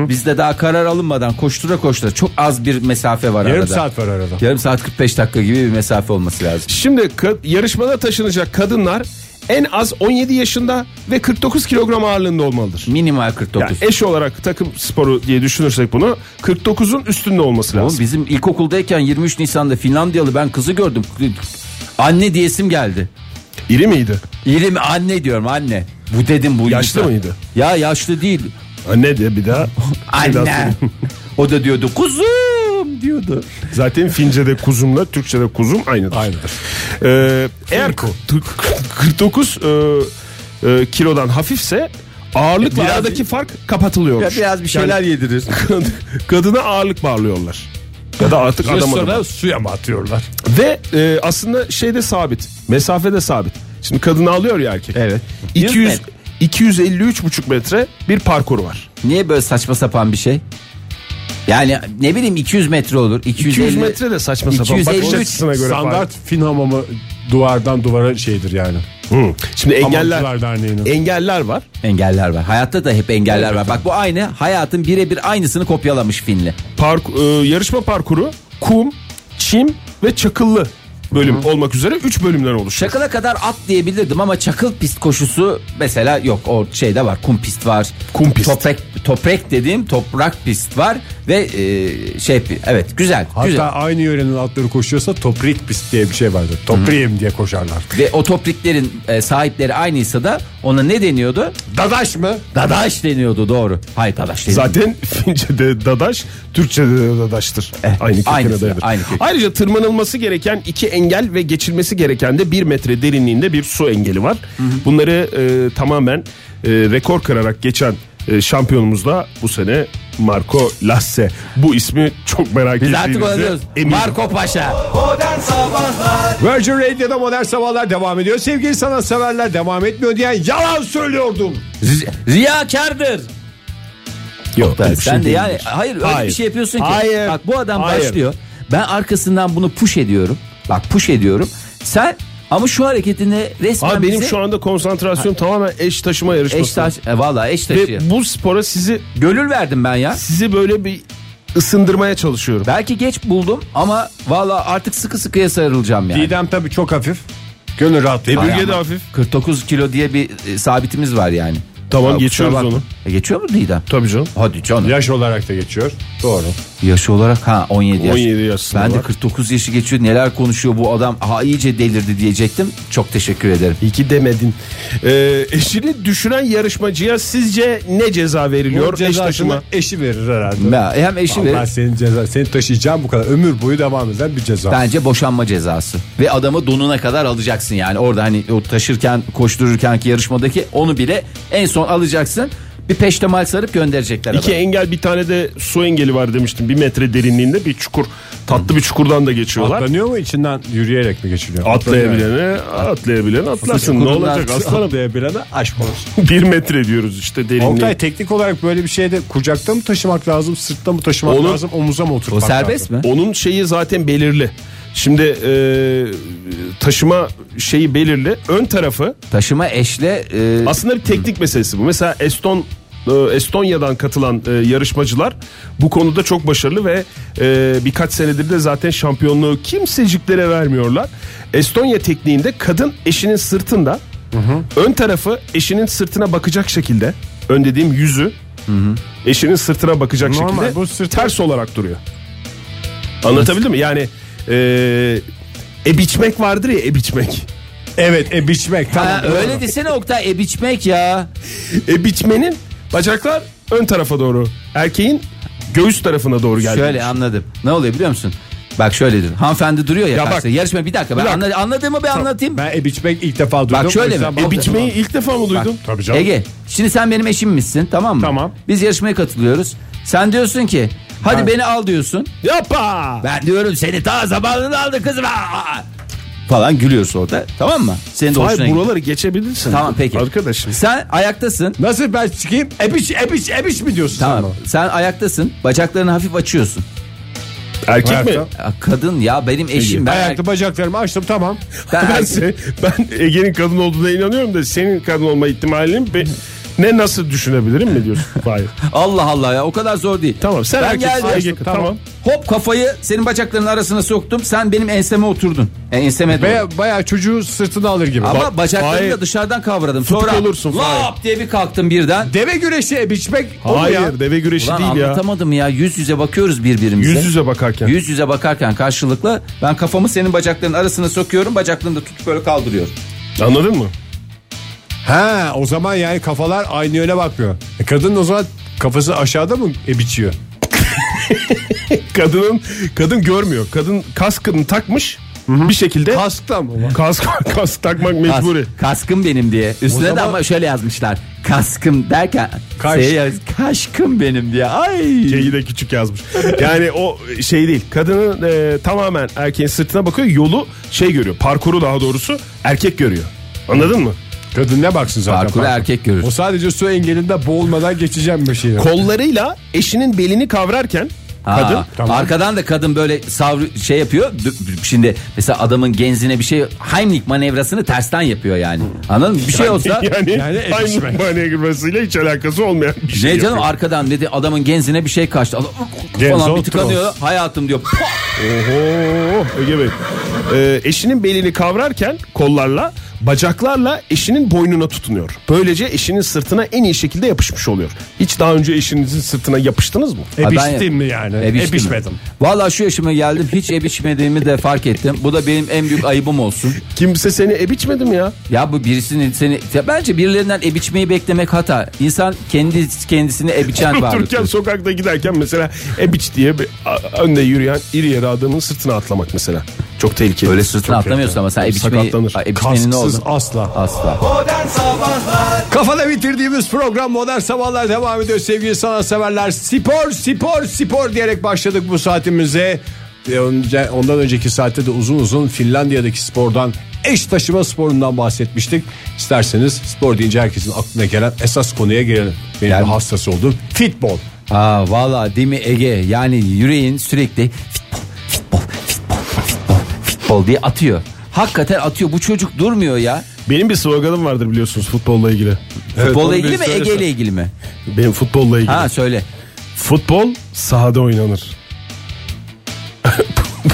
Speaker 4: Bizde daha karar alınmadan koştura koştura çok az bir mesafe var
Speaker 3: Yarım
Speaker 4: arada.
Speaker 3: saat var arada.
Speaker 4: Yarım saat 45 dakika gibi bir mesafe olması lazım.
Speaker 5: Şimdi yarışmada taşınacak kadınlar en az 17 yaşında ve 49 kilogram ağırlığında olmalıdır.
Speaker 4: Minimal 49.
Speaker 5: Yani eş olarak takım sporu diye düşünürsek bunu 49'un üstünde olması
Speaker 4: Oğlum
Speaker 5: lazım.
Speaker 4: bizim ilkokuldayken 23 Nisan'da Finlandiyalı ben kızı gördüm. Anne diyesim geldi.
Speaker 5: İri miydi?
Speaker 4: İri mi anne diyorum anne. Bu dedim bu
Speaker 5: Yaşlı
Speaker 4: insan.
Speaker 5: mıydı?
Speaker 4: Ya yaşlı değil.
Speaker 5: Anne diye bir daha. (laughs)
Speaker 4: Anne. (laughs) o da diyordu kuzum diyordu.
Speaker 5: Zaten Fince'de kuzumla Türkçe'de kuzum aynıdır.
Speaker 3: Aynıdır.
Speaker 5: Ee, eğer k- 49 e, e, kilodan hafifse ağırlıkla
Speaker 4: Biraz-
Speaker 5: aradaki fark kapatılıyor.
Speaker 4: Biraz bir şeyler yedirir. (laughs)
Speaker 5: Kadına ağırlık bağlıyorlar. Ya da artık adam
Speaker 3: Sonra suya mı atıyorlar?
Speaker 5: Ve e, aslında şeyde sabit. Mesafede sabit. Şimdi kadını alıyor ya erkek.
Speaker 4: Evet.
Speaker 5: 200
Speaker 4: Yüz
Speaker 5: 253,5 metre bir parkuru var.
Speaker 4: Niye böyle saçma sapan bir şey? Yani ne bileyim 200 metre olur. 250
Speaker 5: 200 metre de saçma sapan.
Speaker 4: 253
Speaker 5: Bakış açısına göre
Speaker 3: Standart fin hamamı duvardan duvara şeydir yani.
Speaker 5: Hı. Şimdi engeller
Speaker 3: Derneği'nin.
Speaker 5: engeller var.
Speaker 4: engeller var. Hayatta da hep engeller var. Bak bu aynı hayatın birebir aynısını kopyalamış Finli.
Speaker 5: Park, e, yarışma parkuru kum, çim ve çakıllı bölüm olmak üzere 3 bölümden oluşuyor.
Speaker 4: Çakıla kadar at diyebilirdim ama çakıl pist koşusu mesela yok o şeyde var kum pist var.
Speaker 5: Kum pist.
Speaker 4: Toprak, toprak dediğim toprak pist var ve e, şey evet güzel
Speaker 3: Hatta
Speaker 4: güzel.
Speaker 3: aynı yörenin atları koşuyorsa toprik pist diye bir şey vardır. Topriyim diye koşarlar.
Speaker 4: Ve o topriklerin e, sahipleri aynıysa da ona ne deniyordu?
Speaker 3: Dadaş mı?
Speaker 4: Dadaş deniyordu doğru. Hayır dadaş deniyordu.
Speaker 5: Zaten Fince'de dadaş, Türkçe'de de dadaştır. aynı kökene
Speaker 4: aynısı,
Speaker 5: dayanır.
Speaker 4: aynı kök.
Speaker 5: Ayrıca tırmanılması gereken iki engel ve geçilmesi gereken de bir metre derinliğinde bir su engeli var. Bunları e, tamamen e, rekor kırarak geçen e, şampiyonumuz da bu sene Marco Lasse. Bu ismi çok merak
Speaker 4: Biz artık onu diyoruz.
Speaker 5: eminim.
Speaker 4: Marco Paşa.
Speaker 2: Modern Sabahlar
Speaker 3: Virgin Radio'da modern sabahlar devam ediyor. Sevgili sanatseverler devam etmiyor diyen yalan söylüyordum.
Speaker 4: Z- riyakardır.
Speaker 5: Yok, öyle bir
Speaker 4: Sen
Speaker 5: şey
Speaker 4: de yani hayır öyle
Speaker 5: Hayır.
Speaker 4: bir şey yapıyorsun ki.
Speaker 5: Hayır.
Speaker 4: Bak bu adam
Speaker 5: Hayır.
Speaker 4: başlıyor. Ben arkasından bunu push ediyorum. Bak push ediyorum. Sen ama şu hareketini resmen
Speaker 5: Abi benim
Speaker 4: bize
Speaker 5: şu anda konsantrasyon tamamen eş taşıma yarışması.
Speaker 4: eş taş e, vallahi eş taşıyor.
Speaker 5: Ve bu spora sizi
Speaker 4: Gönül verdim ben ya.
Speaker 5: sizi böyle bir ısındırmaya çalışıyorum.
Speaker 4: Belki geç buldum ama vallahi artık sıkı sıkıya sarılacağım yani.
Speaker 3: Didem tabii çok hafif. Gönül
Speaker 4: Hay
Speaker 5: bölge de hafif.
Speaker 4: 49 kilo diye bir e, sabitimiz var yani.
Speaker 5: Tamam,
Speaker 4: Ya,
Speaker 5: geçiyoruz onu.
Speaker 4: E, geçiyor mu Didem?
Speaker 5: Tabii canım.
Speaker 4: Hadi canım.
Speaker 3: Yaş olarak da geçiyor. Doğru.
Speaker 4: Yaşı olarak ha 17 yaş.
Speaker 5: 17 yaşında
Speaker 4: Ben de
Speaker 5: var.
Speaker 4: 49 yaşı geçiyor. Neler konuşuyor bu adam? Ha iyice delirdi diyecektim. Çok teşekkür ederim.
Speaker 5: İyi ki demedin. Ee, eşini düşüren yarışmacıya sizce ne ceza veriliyor? Taşıma.
Speaker 3: taşıma eşi verir herhalde.
Speaker 4: Ya, hem eşi
Speaker 3: Vallahi
Speaker 4: ve
Speaker 3: senin ceza, seni taşıyacağım bu kadar ömür boyu devam eden bir ceza.
Speaker 4: bence boşanma cezası. Ve adamı donuna kadar alacaksın yani. Orada hani o taşırken koştururkenki yarışmadaki onu bile en son alacaksın. Bir peştemal sarıp gönderecekler
Speaker 5: İki
Speaker 4: adamı.
Speaker 5: engel bir tane de su engeli var demiştim. Bir metre derinliğinde bir çukur. Tatlı bir çukurdan da geçiyorlar.
Speaker 3: Atlanıyor mu içinden yürüyerek mi geçiliyor?
Speaker 5: Atlayabilene, atlayabilene atlasın. Ne olacak aslanım?
Speaker 3: Atlayabilene aşk olsun. (laughs)
Speaker 5: bir metre diyoruz işte derinliği.
Speaker 3: Oktay teknik olarak böyle bir şeyde kucakta mı taşımak lazım, sırtta mı taşımak
Speaker 5: Onu-
Speaker 3: lazım, omuza mı
Speaker 4: O
Speaker 3: oturtmak
Speaker 4: serbest
Speaker 3: lazım?
Speaker 4: mi?
Speaker 5: Onun şeyi zaten belirli. Şimdi e, taşıma şeyi belirli. Ön tarafı
Speaker 4: Taşıma eşle e,
Speaker 5: Aslında bir teknik meselesi bu. Mesela Eston e, Estonya'dan katılan e, yarışmacılar bu konuda çok başarılı ve e, birkaç senedir de zaten şampiyonluğu kimseciklere vermiyorlar. Estonya tekniğinde kadın eşinin sırtında ön tarafı eşinin sırtına bakacak şekilde ön dediğim yüzü eşinin sırtına bakacak
Speaker 3: Normal,
Speaker 5: şekilde
Speaker 3: bu sırtı-
Speaker 5: ters olarak duruyor. Anlatabildim mi? Yani e, e biçmek vardır ya e biçmek.
Speaker 3: Evet, e biçmek tamam.
Speaker 4: ha, öyle desene Oktay e biçmek ya.
Speaker 5: E biçmenin bacaklar ön tarafa doğru. Erkeğin göğüs tarafına doğru geldi.
Speaker 4: Şöyle anladım. Ne oluyor biliyor musun? Bak şöyledir. Hanımefendi duruyor ya,
Speaker 5: Ya bak-
Speaker 4: karşıda. Yarışma bir dakika. Ben
Speaker 5: Bir dakika.
Speaker 4: anla- anladığımı bir anlatayım.
Speaker 3: Ben e biçmek ilk defa duydum.
Speaker 4: Bak şöyle mi?
Speaker 5: E biçmeyi ilk defa mı duydun?
Speaker 3: Tabii canım.
Speaker 4: Ege şimdi sen benim eşimmişsin tamam mı?
Speaker 3: Tamam.
Speaker 4: Biz yarışmaya katılıyoruz. Sen diyorsun ki hadi beni al diyorsun.
Speaker 5: Yapma.
Speaker 4: Ben diyorum seni ta zamanında aldı kızım. Falan gülüyorsun orada tamam mı? Senin de hoşuna
Speaker 5: Hayır
Speaker 4: gidiyor.
Speaker 5: buraları geçebilirsin.
Speaker 4: Tamam peki.
Speaker 5: Arkadaşım.
Speaker 4: Sen ayaktasın.
Speaker 3: Nasıl ben çıkayım? E biç, e biç, e biç mi diyorsun
Speaker 4: Tamam.
Speaker 3: sen?
Speaker 4: Sen ayaktasın. Bacaklarını hafif açıyorsun.
Speaker 5: Erkek mi?
Speaker 4: Ya kadın ya benim eşim ben
Speaker 3: Ayakta bacaklarımı açtım tamam.
Speaker 4: ben- (laughs)
Speaker 5: Ben, ben Ege'nin kadın olduğuna inanıyorum da senin kadın olma ihtimalini be- (laughs) ne nasıl düşünebilirim mi diyorsun? (laughs) Hayır.
Speaker 4: Allah Allah ya o kadar zor değil.
Speaker 5: Tamam sen
Speaker 4: ben
Speaker 5: erkeksin
Speaker 4: geldim.
Speaker 5: Ege. Tamam.
Speaker 4: Hop kafayı senin bacaklarının arasına soktum. Sen benim enseme oturdun. Yani enseme doğru.
Speaker 3: Baya, bayağı çocuğu sırtına alır gibi.
Speaker 4: Ama
Speaker 5: Bak,
Speaker 4: bacaklarını da dışarıdan kavradım. Sonra
Speaker 5: olursun, Fahir.
Speaker 4: lap diye bir kalktım birden.
Speaker 3: Deve güreşi biçmek o mu
Speaker 5: Hayır
Speaker 3: ya?
Speaker 5: deve güreşi
Speaker 4: Ulan
Speaker 5: değil ya.
Speaker 4: anlatamadım ya. Yüz yüze bakıyoruz birbirimize.
Speaker 5: Yüz yüze bakarken.
Speaker 4: Yüz yüze bakarken karşılıklı ben kafamı senin bacaklarının arasına sokuyorum. Bacaklarını da tutup böyle kaldırıyorum.
Speaker 5: Anladın mı?
Speaker 3: Ha o zaman yani kafalar aynı yöne bakmıyor. E kadın o zaman kafası aşağıda mı e, biçiyor? (laughs)
Speaker 5: Kadının kadın görmüyor. Kadın kaskını takmış bir şekilde
Speaker 3: Kaskla mı?
Speaker 5: kask (laughs) kask takmak
Speaker 4: Kas-
Speaker 5: mecburi.
Speaker 4: kaskım benim diye. Üstüne de
Speaker 3: zaman-
Speaker 4: ama şöyle yazmışlar. Kaskım derken
Speaker 3: Kaş.
Speaker 4: şey yaz- kaşkım benim diye. Ay.
Speaker 5: Şeyi de küçük yazmış. Yani o şey değil. Kadının e, tamamen erkeğin sırtına bakıyor. Yolu şey görüyor. Parkuru daha doğrusu erkek görüyor. Anladın mı?
Speaker 3: Kadın ne baksın zaten.
Speaker 4: Parkuru
Speaker 3: parkur.
Speaker 4: erkek görür.
Speaker 3: O sadece su engelinde boğulmadan geçeceğim bir şey.
Speaker 5: Kollarıyla eşinin belini kavrarken
Speaker 4: Ha,
Speaker 5: kadın
Speaker 3: tamam.
Speaker 4: Arkadan da kadın böyle savru şey yapıyor. Şimdi mesela adamın genzine bir şey Heimlich manevrasını tersten yapıyor yani. Anladın mı? Bir şey olsa
Speaker 5: yani,
Speaker 3: Yani
Speaker 5: aynı
Speaker 3: ezişmek.
Speaker 5: manevrasıyla hiç alakası olmayan bir şey.
Speaker 4: ne canım
Speaker 5: yapıyor.
Speaker 4: arkadan dedi adamın genzine bir şey kaçtı. Adam
Speaker 3: Genzo
Speaker 4: falan bir tıkanıyor. Hayatım diyor.
Speaker 5: Oho Ege Bey. Ee, eşinin belini kavrarken kollarla bacaklarla eşinin boynuna tutunuyor. Böylece eşinin sırtına en iyi şekilde yapışmış oluyor. Hiç daha önce eşinizin sırtına yapıştınız mı?
Speaker 3: E
Speaker 4: Ha, ben-
Speaker 3: biçtim mi yani?
Speaker 4: E,
Speaker 3: E
Speaker 4: biçtim.
Speaker 3: biçmedim.
Speaker 4: Vallahi şu yaşıma geldim hiç e biçmediğimi de fark ettim. Bu da benim en büyük ayıbım olsun.
Speaker 5: Kimse seni e biçmedi mi ya?
Speaker 4: Ya bu birisinin seni ya bence birilerinden e biçmeyi beklemek hata. İnsan kendi kendisini e biçen
Speaker 5: Dururken (laughs)
Speaker 4: varlıktır.
Speaker 5: sokakta giderken mesela e biç diye bir, a- önde yürüyen iri yarı adamın sırtına atlamak mesela. Çok tehlikeli.
Speaker 4: Öyle sırtına
Speaker 5: Çok
Speaker 4: atlamıyorsun ama sen e biçmeyi,
Speaker 5: Sakatlanır.
Speaker 4: e biçmenin ne
Speaker 3: Kasksız
Speaker 4: oldu?
Speaker 3: asla.
Speaker 4: Asla.
Speaker 3: Kafada bitirdiğimiz program Modern Sabahlar devam ediyor sevgili sanatseverler. Spor, spor, spor diyerek başladık bu saatimize. Önce, ondan önceki saatte de uzun uzun Finlandiya'daki spordan eş taşıma sporundan bahsetmiştik. İsterseniz spor deyince herkesin aklına gelen esas konuya gelelim. Benim
Speaker 4: Yani-
Speaker 3: de hastası olduğum futbol.
Speaker 4: Aa valla değil mi Ege? Yani yüreğin sürekli futbol, futbol diye atıyor. Hakikaten atıyor. Bu çocuk durmuyor ya.
Speaker 5: Benim bir sloganım vardır biliyorsunuz futbolla ilgili.
Speaker 4: Futbolla
Speaker 3: onu
Speaker 4: ilgili mi. Ege ile ilgili mi?
Speaker 5: Benim futbolla ilgili.
Speaker 4: Ha söyle.
Speaker 5: Futbol sahada oynanır. (laughs)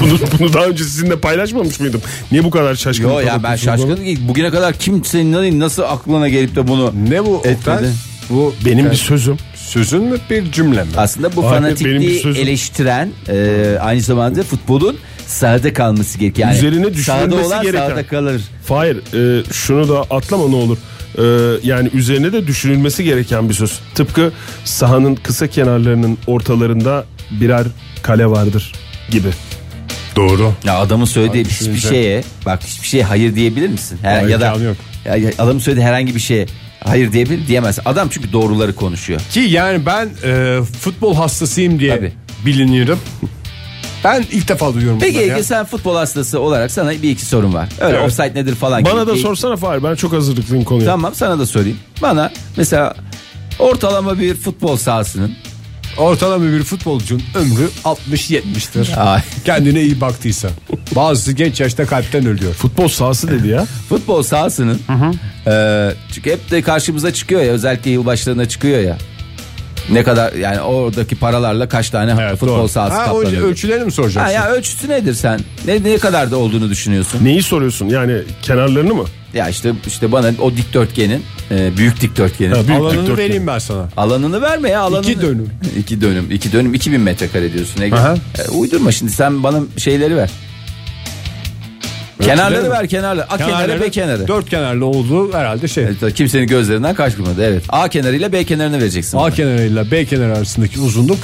Speaker 5: bunu, bunu daha önce sizinle paylaşmamış mıydım? Niye bu kadar şaşkın?
Speaker 4: Yo ya ben şaşkınım ki bugüne kadar kimsenin nasıl aklına gelip de bunu
Speaker 3: Ne bu Oktay?
Speaker 4: Etmedi.
Speaker 3: Bu
Speaker 5: Benim bir sözüm.
Speaker 3: sözün mü bir cümle mi?
Speaker 4: aslında bu
Speaker 5: bir
Speaker 4: fanatikliği eleştiren e, aynı zamanda futbolun sahada kalması gerekiyor. Yani
Speaker 5: Üzerine
Speaker 4: sahada
Speaker 5: düşünülmesi
Speaker 4: olan
Speaker 5: gereken.
Speaker 4: sahada kalır.
Speaker 5: Hayır e, şunu da atlama ne olur. E, yani üzerine de düşünülmesi gereken bir söz. Tıpkı sahanın kısa kenarlarının ortalarında birer kale vardır gibi.
Speaker 3: Doğru.
Speaker 4: Ya adamın söylediği hiçbir
Speaker 3: düşününce-
Speaker 4: şeye bak hiçbir şeye hayır diyebilir misin? Her,
Speaker 3: Hayır,
Speaker 4: ya da
Speaker 3: yok.
Speaker 4: ya, adamın söylediği herhangi bir şeye hayır diyebilir diyemez. Adam çünkü doğruları konuşuyor.
Speaker 3: Ki yani ben e, futbol hastasıyım diye
Speaker 4: Tabii.
Speaker 3: biliniyorum. Ben ilk defa duyuyorum
Speaker 4: Peki
Speaker 3: bunları
Speaker 4: Ege
Speaker 3: ya.
Speaker 4: sen futbol hastası olarak sana bir iki sorun var. Öyle
Speaker 3: Evet.
Speaker 4: offside nedir falan
Speaker 5: Bana
Speaker 4: gibi.
Speaker 5: da
Speaker 4: Bir-
Speaker 5: sorsana Fahir ben çok hazırlıklıyım konuya.
Speaker 4: Tamam sana da sorayım. Bana mesela ortalama bir futbol sahasının
Speaker 3: Ortalama bir futbolcunun ömrü 60-70'tir.
Speaker 4: Ay.
Speaker 3: Kendine iyi baktıysa. (laughs) Bazısı genç yaşta kalpten ölüyor.
Speaker 5: Futbol sahası dedi ya. (laughs)
Speaker 4: futbol sahasının e, çünkü hep de karşımıza çıkıyor ya özellikle yılbaşlarında çıkıyor ya. Ne kadar yani oradaki paralarla kaç tane futbol
Speaker 3: doğru.
Speaker 4: sahası
Speaker 3: ha,
Speaker 4: kaplanıyor.
Speaker 3: önce ölçülerini mi
Speaker 4: Ha,
Speaker 3: soracaksın?
Speaker 4: ya ölçüsü nedir sen? Ne, ne kadar da olduğunu düşünüyorsun?
Speaker 5: Neyi soruyorsun yani kenarlarını mı?
Speaker 4: Ya işte işte bana o dikdörtgenin e, büyük dikdörtgenin
Speaker 5: Ha, büyük
Speaker 3: Alanını
Speaker 5: dikdörtgen.
Speaker 3: vereyim ben sana.
Speaker 4: alanını verme ya alanını.
Speaker 3: İki dönüm.
Speaker 4: İki dönüm. iki dönüm 2000 metrekare diyorsun Ege. E, uydurma şimdi sen bana şeyleri ver. Kenarları ver kenarları. A kenarı B kenarı.
Speaker 3: Dört kenarlı olduğu herhalde şey.
Speaker 4: Evet, kimsenin gözlerinden kaçmadı evet. A kenarıyla B kenarını vereceksin.
Speaker 3: A
Speaker 4: bana.
Speaker 3: kenarıyla B kenarı arasındaki uzunluk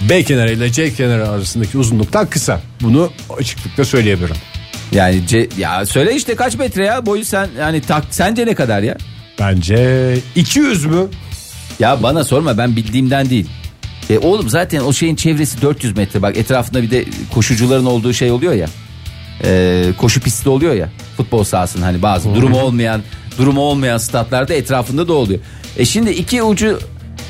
Speaker 3: B kenarıyla C kenarı arasındaki uzunluktan kısa. Bunu açıklıkla söyleyebilirim.
Speaker 4: Yani C, ya söyle işte kaç metre ya boyu sen yani tak sence ne kadar ya?
Speaker 3: Bence 200 mü?
Speaker 4: Ya bana sorma ben bildiğimden değil. E oğlum zaten o şeyin çevresi 400 metre bak etrafında bir de koşucuların olduğu şey oluyor ya. E, koşu pisti oluyor ya futbol sahasının hani bazı durumu olmayan durumu olmayan statlarda etrafında da oluyor. E şimdi iki ucu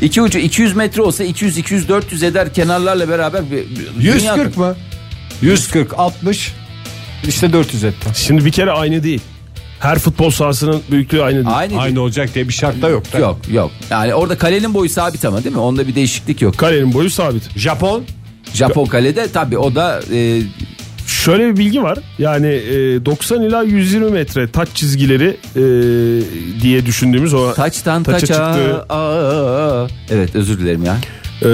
Speaker 4: İki ucu 200 metre olsa 200 200 400 eder kenarlarla beraber bir, bir- dünya-
Speaker 3: 140 mı? 140 60 işte 400 etti.
Speaker 5: Şimdi bir kere aynı değil. Her futbol sahasının büyüklüğü aynı değil.
Speaker 4: Aynı,
Speaker 3: Aynı olacak diye bir şart da yok. da.
Speaker 4: Yok yok. Yani orada kalenin boyu sabit ama değil mi? Onda bir değişiklik yok.
Speaker 5: Kalenin boyu sabit.
Speaker 3: Japon
Speaker 4: Japon kalede tabii o da e,
Speaker 5: Şöyle bir bilgi var. Yani e, 90 ila 120 metre taç çizgileri e, diye düşündüğümüz o
Speaker 4: taçtan
Speaker 5: taça
Speaker 4: taça.
Speaker 5: çıktığı
Speaker 4: Aa, evet özür dilerim ya.
Speaker 5: E,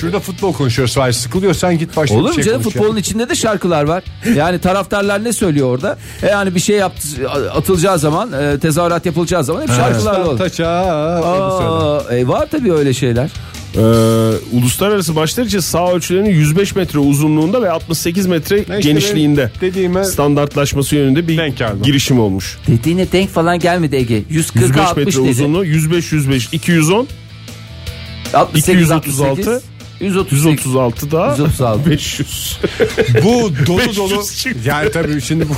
Speaker 3: şurada futbol konuşuyoruz. Fahir sıkılıyorsan git başka
Speaker 4: Olur mu
Speaker 3: şey
Speaker 4: canım
Speaker 3: konuş ya.
Speaker 4: futbolun içinde de şarkılar var. Yani taraftarlar ne söylüyor orada? E yani bir şey yaptı, atılacağı zaman, e, tezahürat yapılacağı zaman hep şarkılarla olur.
Speaker 3: Taça.
Speaker 4: Aa, e, var tabii öyle şeyler.
Speaker 5: e, uluslararası maçlar için sağ ölçülerinin 105 metre uzunluğunda ve 68 metre
Speaker 3: işte
Speaker 5: genişliğinde
Speaker 3: dediğime
Speaker 5: standartlaşması yönünde bir
Speaker 3: denk
Speaker 5: girişim olmuş.
Speaker 4: Dediğine denk falan gelmedi Ege. 140
Speaker 5: 105
Speaker 4: 60
Speaker 5: metre
Speaker 4: dedi.
Speaker 5: uzunluğu 105 105 210
Speaker 4: 68,
Speaker 5: 236,
Speaker 4: 68, 138.
Speaker 5: 136 daha
Speaker 4: 136.
Speaker 5: 500.
Speaker 3: Bu dolu
Speaker 5: 500
Speaker 3: dolu. Yani tabii şimdi bu (laughs)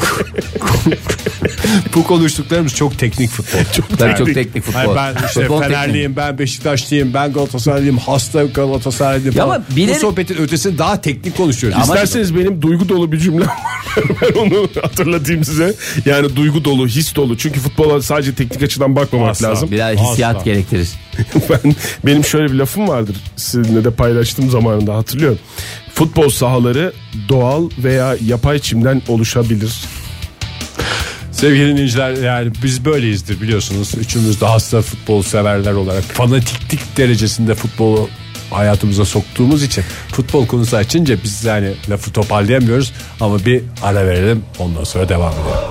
Speaker 3: bu konuştuklarımız çok teknik futbol. Çok
Speaker 4: Tabii çok teknik futbol.
Speaker 3: Hayır ben işte
Speaker 4: Futbol
Speaker 3: Fenerliyim, ben Beşiktaşlıyım, ben Galatasaraylıyım, hasta Galatasaraylıyım falan.
Speaker 4: ama bilerek-
Speaker 3: Bu sohbetin ötesini daha teknik konuşuyoruz.
Speaker 4: Ama-
Speaker 5: İsterseniz benim duygu dolu bir cümlem var. (laughs) ben onu hatırlatayım size. Yani duygu dolu, his dolu. Çünkü futbola sadece teknik açıdan bakmamak
Speaker 3: Asla.
Speaker 5: lazım.
Speaker 4: Biraz hissiyat
Speaker 3: Asla.
Speaker 4: gerektirir. (laughs)
Speaker 5: ben benim şöyle bir lafım vardır. Sizinle de paylaştığım zamanında hatırlıyorum. Futbol sahaları doğal veya yapay çimden oluşabilir.
Speaker 3: Sevgili dinleyiciler yani biz böyleyizdir biliyorsunuz. Üçümüz de hasta futbol severler olarak fanatiklik derecesinde futbolu hayatımıza soktuğumuz için futbol konusu açınca biz yani lafı toparlayamıyoruz ama bir ara verelim ondan sonra devam edelim.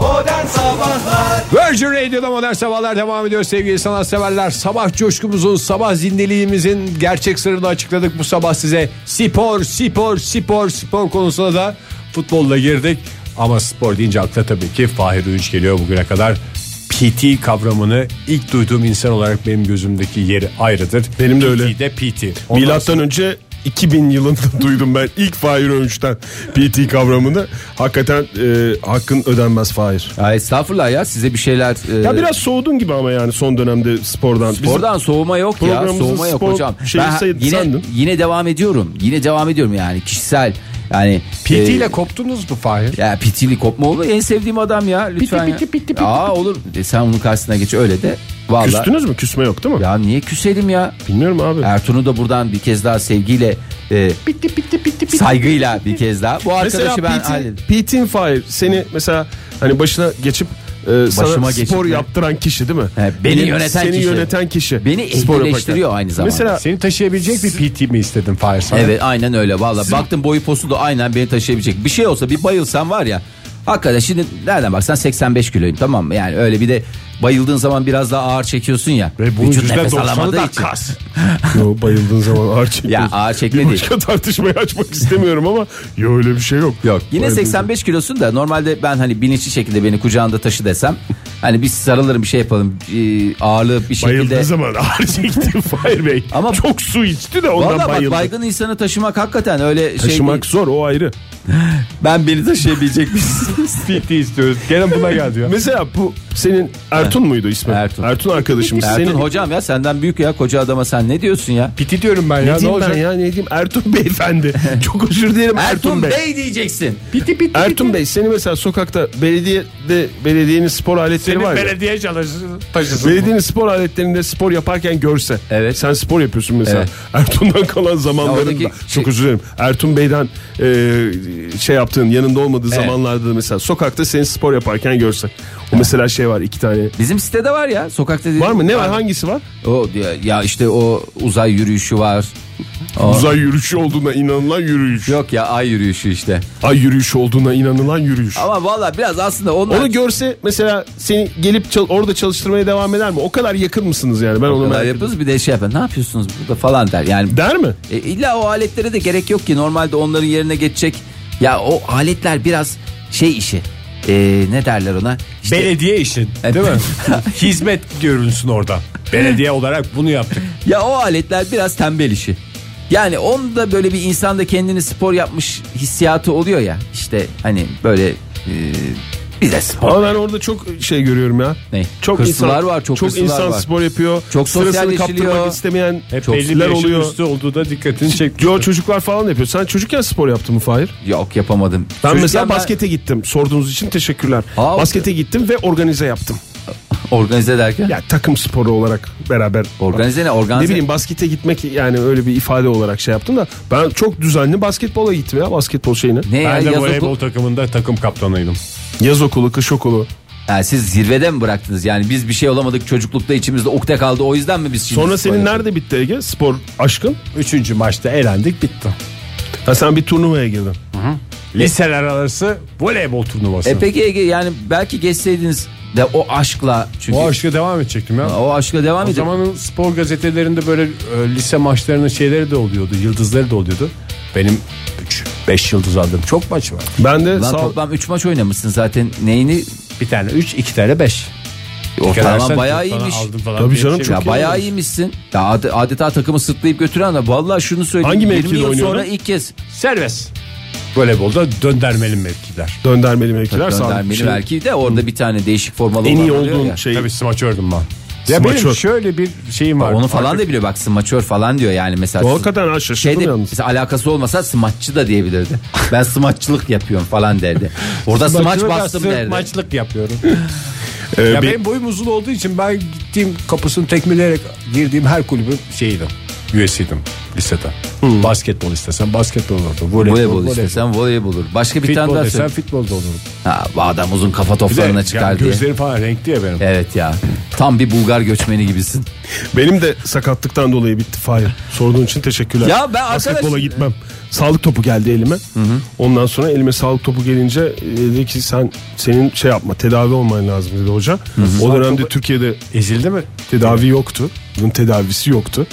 Speaker 3: Virgin Radio'da modern sabahlar devam ediyor sevgili sanatseverler. Sabah coşkumuzun, sabah zindeliğimizin gerçek sırrını açıkladık bu sabah size. Spor, spor, spor, spor konusuna da futbolla girdik. Ama spor deyince akla tabii ki Fahir Öğünç geliyor bugüne kadar. PT kavramını ilk duyduğum insan olarak benim gözümdeki yeri ayrıdır.
Speaker 5: Benim de öyle.
Speaker 3: PT de PT. Ondan
Speaker 5: Milattan
Speaker 3: sonra-
Speaker 5: önce 2000 yılında (laughs) duydum ben ilk Fahir Öğünç'ten PT kavramını. Hakikaten e, hakkın ödenmez Fahir.
Speaker 4: Ya estağfurullah ya size bir şeyler... e,
Speaker 5: Ya biraz soğudun gibi ama yani son dönemde spordan. Bizim-
Speaker 4: Spordan soğuma yok ya. Soğuma yok hocam. Ben yine yine devam ediyorum. Yine devam ediyorum yani kişisel yani
Speaker 3: PT
Speaker 4: e,
Speaker 3: ile koptunuz mu Fahir?
Speaker 4: ya pitili kopma olur. En sevdiğim adam ya lütfen. ya. Aa olur. E, sen onun karşısına geç öyle de. Vallahi.
Speaker 5: Küstünüz mü? Küsme yok değil mi?
Speaker 4: Ya niye küselim ya?
Speaker 5: Bilmiyorum abi.
Speaker 4: Ertuğrul'u da buradan bir kez daha sevgiyle e, saygıyla bir kez daha. Bu
Speaker 5: Mesela
Speaker 4: arkadaşı ben
Speaker 5: PT,
Speaker 4: halledim.
Speaker 5: PT'in Fahir seni mesela hani başına geçip e,
Speaker 4: Başıma
Speaker 5: sana spor yaptıran kişi değil mi?
Speaker 4: He, beni
Speaker 5: Seni-
Speaker 4: yöneten
Speaker 5: seni
Speaker 4: kişi.
Speaker 5: yöneten kişi.
Speaker 4: Beni ehlileştiriyor aynı zamanda.
Speaker 5: Mesela
Speaker 3: Seni taşıyabilecek bir PT mi istedin Fahir sana?
Speaker 4: Evet aynen öyle valla. Baktım boyu posu da aynen beni taşıyabilecek. Bir şey olsa bir bayılsam var ya. Hakikaten şimdi nereden baksan 85 kiloyum tamam mı? Yani öyle bir de bayıldığın zaman biraz daha ağır çekiyorsun ya.
Speaker 3: Ve bunun
Speaker 4: Vücut nefes
Speaker 3: %90'ı
Speaker 4: alamadığı
Speaker 3: da
Speaker 4: için.
Speaker 3: kas. (laughs)
Speaker 5: yo, bayıldığın zaman ağır çekiyorsun.
Speaker 4: Ya ağır çekme
Speaker 5: bir
Speaker 4: değil.
Speaker 5: başka tartışmayı açmak istemiyorum ama yo öyle bir şey yok.
Speaker 4: Yok. Yine
Speaker 5: Bayıldığın
Speaker 4: 85 kilosun da normalde ben hani bilinçli şekilde beni kucağında taşı desem hani biz sarılırım bir şey yapalım e, ağırlığı bir şekilde.
Speaker 5: Bayıldığı zaman ağır çekti (laughs) Fahir Bey.
Speaker 4: Ama-
Speaker 5: çok su içti de ondan
Speaker 4: Valla bak
Speaker 5: bayıldı.
Speaker 4: baygın insanı taşımak hakikaten öyle şey
Speaker 5: Taşımak
Speaker 4: değil.
Speaker 5: zor o ayrı.
Speaker 4: Ben beni taşıyabilecek misiniz? (laughs)
Speaker 3: PT istiyoruz. Gene buna geldi ya.
Speaker 5: Mesela bu senin Ertun muydu ismi?
Speaker 4: Ertun.
Speaker 5: Ertun arkadaşımız.
Speaker 4: Ertuğrul
Speaker 5: senin...
Speaker 4: hocam ya senden büyük ya koca adama sen ne diyorsun ya?
Speaker 3: PT diyorum ben
Speaker 5: Ne
Speaker 3: ya. Ne
Speaker 5: diyeyim ben ya ne diyeyim Ertun (laughs) Beyefendi. (laughs) Çok özür dilerim Ertun,
Speaker 4: Ertuğrul
Speaker 5: Bey.
Speaker 4: Bey diyeceksin.
Speaker 3: Piti piti.
Speaker 5: Ertun Bey seni mesela sokakta belediyede belediyenin spor aletleri
Speaker 3: Senin
Speaker 5: var ya.
Speaker 3: belediye çalışsın. Taşısın.
Speaker 5: Belediyenin spor aletlerinde spor yaparken görse.
Speaker 4: Evet.
Speaker 5: Sen spor yapıyorsun mesela.
Speaker 4: Evet.
Speaker 5: Ertun'dan kalan zamanlarında.
Speaker 4: Oradaki
Speaker 5: çok
Speaker 4: şey-
Speaker 5: özür dilerim. Ertun Bey'den e, şey yaptığın yanında olmadığı
Speaker 4: Evet.
Speaker 5: zamanlarda da mesela sokakta seni spor yaparken görse. O mesela şey var iki tane.
Speaker 4: Bizim sitede var ya sokakta.
Speaker 5: Var mı? Ne var? Hangisi var?
Speaker 4: O ya, ya işte o uzay yürüyüşü var. O-
Speaker 5: Uzay yürüyüşü olduğuna inanılan yürüyüş.
Speaker 4: Yok ya ay yürüyüşü işte.
Speaker 5: Ay yürüyüşü olduğuna inanılan yürüyüş.
Speaker 4: Ama valla biraz aslında onlar
Speaker 5: Onu görse mesela seni gelip çal- orada çalıştırmaya devam eder mi? O kadar yakın mısınız yani? Ben
Speaker 4: o
Speaker 5: onu
Speaker 4: kadar
Speaker 5: merak
Speaker 4: yapıyoruz bir de şey yapın. Ne yapıyorsunuz burada falan der. Yani
Speaker 5: Der mi?
Speaker 4: e, illa o aletlere de gerek yok ki normalde onların yerine geçecek. Ya o aletler biraz şey işi. E, ne derler ona? İşte,
Speaker 3: Belediye işin değil mi? (laughs) Hizmet görünsün orada. Belediye olarak bunu yaptık. (laughs)
Speaker 4: Ya o aletler biraz tembel işi. Yani onda böyle bir insanda kendini spor yapmış hissiyatı oluyor ya. İşte hani böyle e, Bir de spor.
Speaker 5: Ama ben orada çok şey görüyorum ya.
Speaker 4: Ne?
Speaker 5: Çok
Speaker 4: Hırslılar
Speaker 5: insan,
Speaker 4: var, çok hırslılar
Speaker 5: insan
Speaker 4: var.
Speaker 5: spor yapıyor.
Speaker 4: Çok
Speaker 5: Sırasını kaptırmak istemeyen
Speaker 3: Hep
Speaker 5: çok
Speaker 3: belli bir
Speaker 5: oluyor.
Speaker 3: üstü olduğu da dikkatini çekti.
Speaker 5: Yo çocuklar falan da yapıyor. Sen çocukken spor yaptın mı Fahir?
Speaker 4: Yok yapamadım.
Speaker 5: Ben
Speaker 4: Çocukken
Speaker 5: mesela baskete gittim. Sorduğunuz için teşekkürler.
Speaker 4: Aa,
Speaker 5: baskete gittim ve organize yaptım.
Speaker 4: Organize derken?
Speaker 5: Ya takım sporu olarak beraber.
Speaker 4: Organize ne? Organize.
Speaker 5: Ne bileyim baskete gitmek yani öyle bir ifade olarak şey yaptım da ben çok düzenli basketbola gittim ya basketbol şeyine.
Speaker 4: Ne ya?
Speaker 3: Ben de
Speaker 4: Yaz
Speaker 3: voleybol takımında takım kaptanıydım.
Speaker 5: Yaz okulu, kış okulu.
Speaker 4: Ha, siz zirvede mi bıraktınız? Yani biz bir şey olamadık çocuklukta içimizde ukde kaldı o yüzden mi biz şimdi
Speaker 5: Sonra senin
Speaker 4: yapıyoruz?
Speaker 5: nerede bitti Ege? Spor aşkın.
Speaker 3: Üçüncü maçta elendik bitti.
Speaker 5: Ha sen bir turnuvaya girdin.
Speaker 3: Liseler arası voleybol turnuvası.
Speaker 4: E peki Ege yani belki geçseydiniz de o aşkla çünkü
Speaker 3: o aşka devam edecektim ya.
Speaker 4: o aşkla devam
Speaker 3: O
Speaker 4: edin.
Speaker 3: zamanın spor gazetelerinde böyle e, lise maçlarının şeyleri de oluyordu. Yıldızları da oluyordu. Benim 3-5 yıldız aldığım çok maç var.
Speaker 5: Ben de
Speaker 4: Lan
Speaker 5: sağ
Speaker 4: toplam 3 maç oynamışsın zaten. Neyini?
Speaker 3: Bir tane 3, iki tane 5.
Speaker 4: Ortalama bayağı iyiymiş.
Speaker 5: Tabii canım, çok
Speaker 4: Ya
Speaker 5: iyi
Speaker 4: bayağı iyiymişsin. Ya ad- adeta takımı sırtlayıp götüren de vallahi şunu söyleyeyim.
Speaker 5: Hangi
Speaker 4: 20
Speaker 5: mevkide
Speaker 4: yıl
Speaker 5: oynuyordun?
Speaker 4: sonra ilk kez
Speaker 3: Serbest. Voleybolda döndermeli mevkiler.
Speaker 5: döndermeli mevkiler sağ
Speaker 4: göndermeli
Speaker 5: Şimdi
Speaker 4: belki de orada bir tane değişik formalı
Speaker 5: En iyi olduğun şey
Speaker 3: Tabii smaçördüm ben. Ya
Speaker 5: Smaçör.
Speaker 3: benim şöyle bir şeyim var.
Speaker 4: Onu falan da biliyor bak smaçör falan diyor yani mesela.
Speaker 5: O ha şaşırdım
Speaker 4: Şeyde
Speaker 5: yalnız.
Speaker 4: mesela alakası olmasa smaççı da diyebilirdi. Ben smaççılık yapıyorum falan derdi. Orada smaç bastım derdi.
Speaker 3: Maçlık yapıyorum.
Speaker 5: Ee,
Speaker 3: ya
Speaker 5: bir-
Speaker 3: benim boyum uzun olduğu için ben gittiğim kapısını tekmeleyerek girdiğim her kulübün şeyiydim. Üyesiydim lisede. Basketbol istesen basketbol olurdu. Voleybol,
Speaker 4: Voleybol
Speaker 3: voleybol.
Speaker 4: istesen voleybol olur. Başka bir tane
Speaker 3: Futbol
Speaker 4: daha söyle.
Speaker 3: futbolda olurum.
Speaker 4: Ha, bu adam uzun kafa toplarına
Speaker 3: yani
Speaker 4: çıkar diye.
Speaker 3: gözleri falan renkli ya benim.
Speaker 4: Evet ya. Tam bir Bulgar göçmeni gibisin.
Speaker 5: Benim de sakatlıktan dolayı bitti Fahir. Sorduğun için teşekkürler.
Speaker 4: Ya ben arkadaş-
Speaker 5: Basketbola gitmem. Sağlık topu geldi elime. Ondan sonra elime sağlık topu gelince e, dedi ki sen senin şey yapma tedavi olman lazım dedi hoca. O dönemde Türkiye'de
Speaker 3: Ezildi mi?
Speaker 5: tedavi yoktu. Bunun tedavisi yoktu.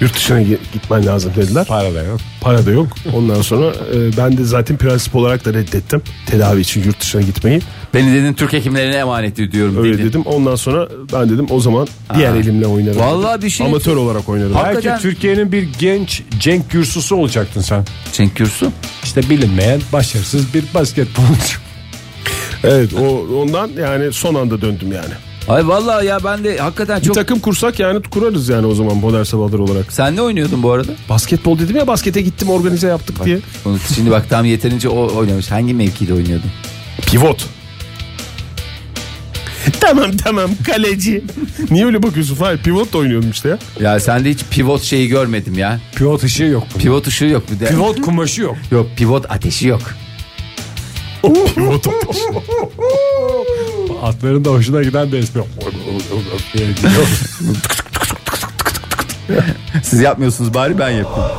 Speaker 5: Yurt dışına gi- gitmen lazım dediler.
Speaker 3: Para da yok.
Speaker 5: Para da yok. Ondan sonra e, ben de zaten prensip olarak da reddettim. Tedavi için yurt dışına gitmeyi.
Speaker 4: Beni dedin Türk hekimlerine emanet ediyorum
Speaker 5: Öyle
Speaker 4: dedin.
Speaker 5: dedim. Ondan sonra ben dedim o zaman diğer elimle oynarım.
Speaker 4: Vallahi bir şey-
Speaker 5: Amatör olarak oynarım.
Speaker 4: Hakikaten-
Speaker 3: Belki Türkiye'nin bir genç Cenk Gürsu'su olacaktın sen.
Speaker 4: Cenk Gürsu.
Speaker 3: İşte bilinmeyen başarısız bir basketbolcu.
Speaker 5: Evet o ondan yani son anda döndüm yani.
Speaker 4: Ay vallahi ya ben de hakikaten
Speaker 5: Bir
Speaker 4: çok...
Speaker 5: takım kursak yani kurarız yani o zaman modern sabahlar olarak.
Speaker 4: Sen ne oynuyordun bu arada?
Speaker 5: Basketbol dedim ya baskete gittim organize yaptık diye.
Speaker 4: Onu- Şimdi bak tam yeterince o oynamış. Hangi mevkide oynuyordun?
Speaker 5: Pivot. tamam tamam kaleci. Niye öyle bakıyorsun Fahir? Pivot da oynuyordum işte ya.
Speaker 4: Ya sende hiç pivot şeyi görmedim ya.
Speaker 3: Pivot ışığı yok.
Speaker 4: Pivot ışığı yok bir de.
Speaker 3: Pivot kumaşı yok.
Speaker 4: Yok pivot ateşi yok.
Speaker 5: Pivot. (laughs)
Speaker 3: Atların da hoşuna giden bir espri.
Speaker 4: Siz yapmıyorsunuz bari ben yapayım.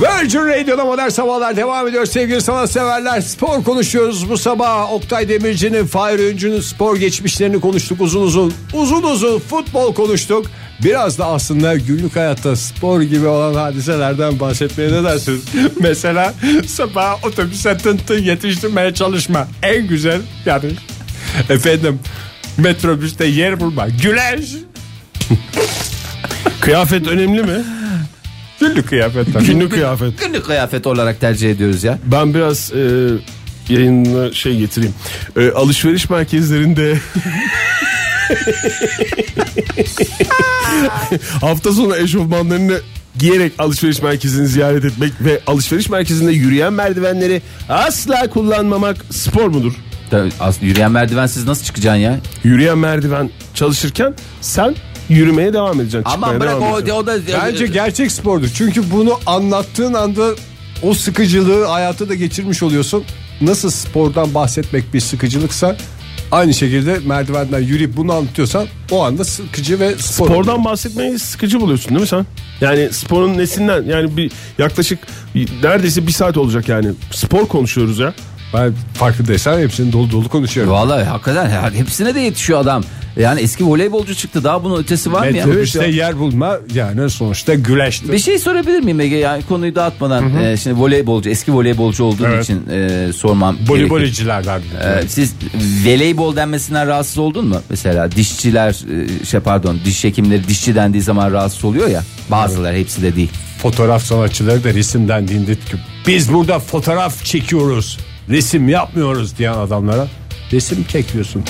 Speaker 3: Virgin Radio'da modern sabahlar devam ediyor sevgili sanatseverler. Spor konuşuyoruz bu sabah. Oktay Demirci'nin, Fahir Öncü'nün spor geçmişlerini konuştuk uzun uzun. Uzun uzun futbol konuştuk. Biraz da aslında günlük hayatta spor gibi olan hadiselerden bahsetmeye ne dersiniz? (laughs) Mesela sabah otobüse tın tın yetiştirmeye çalışma. En güzel yarış. (laughs) Efendim metrobüste yer bulma. Güneş. (laughs)
Speaker 5: Kıyafet önemli mi?
Speaker 3: Günlük kıyafetler.
Speaker 5: Günlük kıyafet.
Speaker 4: Günlük kıyafet olarak tercih ediyoruz ya.
Speaker 5: Ben biraz e, yayınına şey getireyim. E, alışveriş merkezlerinde (laughs) hafta sonu eşofmanlarını giyerek alışveriş merkezini ziyaret etmek ve alışveriş merkezinde yürüyen merdivenleri asla kullanmamak spor mudur?
Speaker 4: Tabii, aslında yürüyen merdivensiz nasıl çıkacaksın ya?
Speaker 5: Yürüyen merdiven çalışırken sen yürümeye devam edeceksin.
Speaker 4: Aman
Speaker 5: çıkmaya
Speaker 4: bırak
Speaker 5: devam
Speaker 4: o,
Speaker 5: edeceksin.
Speaker 4: o da...
Speaker 3: Bence gerçek spordur. Çünkü bunu anlattığın anda o sıkıcılığı hayata da geçirmiş oluyorsun. Nasıl spordan bahsetmek bir sıkıcılıksa aynı şekilde merdivenden yürüyüp bunu anlatıyorsan o anda sıkıcı ve spor.
Speaker 5: Spordan bahsetmeyi sıkıcı buluyorsun değil mi sen? Yani sporun nesinden yani bir yaklaşık neredeyse bir saat olacak yani. Spor konuşuyoruz ya.
Speaker 3: Ben farkındaysan hepsini dolu dolu konuşuyorum.
Speaker 4: Vallahi hakikaten ya, hepsine de yetişiyor adam. Yani eski voleybolcu çıktı daha bunun ötesi var mı ya?
Speaker 3: Metrobüste yer bulma yani sonuçta güleştir.
Speaker 4: Bir şey sorabilir miyim Ege? Yani konuyu dağıtmadan e, şimdi voleybolcu, eski voleybolcu olduğun
Speaker 3: Evet.
Speaker 4: için e, sormam gerekir.
Speaker 3: Voleybolcilerden.
Speaker 4: E, siz voleybol denmesinden rahatsız oldun mu? Mesela dişçiler, e, şey pardon, diş hekimleri dişçi dendiği zaman rahatsız oluyor ya. Bazıları hepsi de değil.
Speaker 3: Fotoğraf sanatçıları da resim dendiğinde ki biz burada fotoğraf çekiyoruz resim yapmıyoruz diyen adamlara resim çekiyorsun.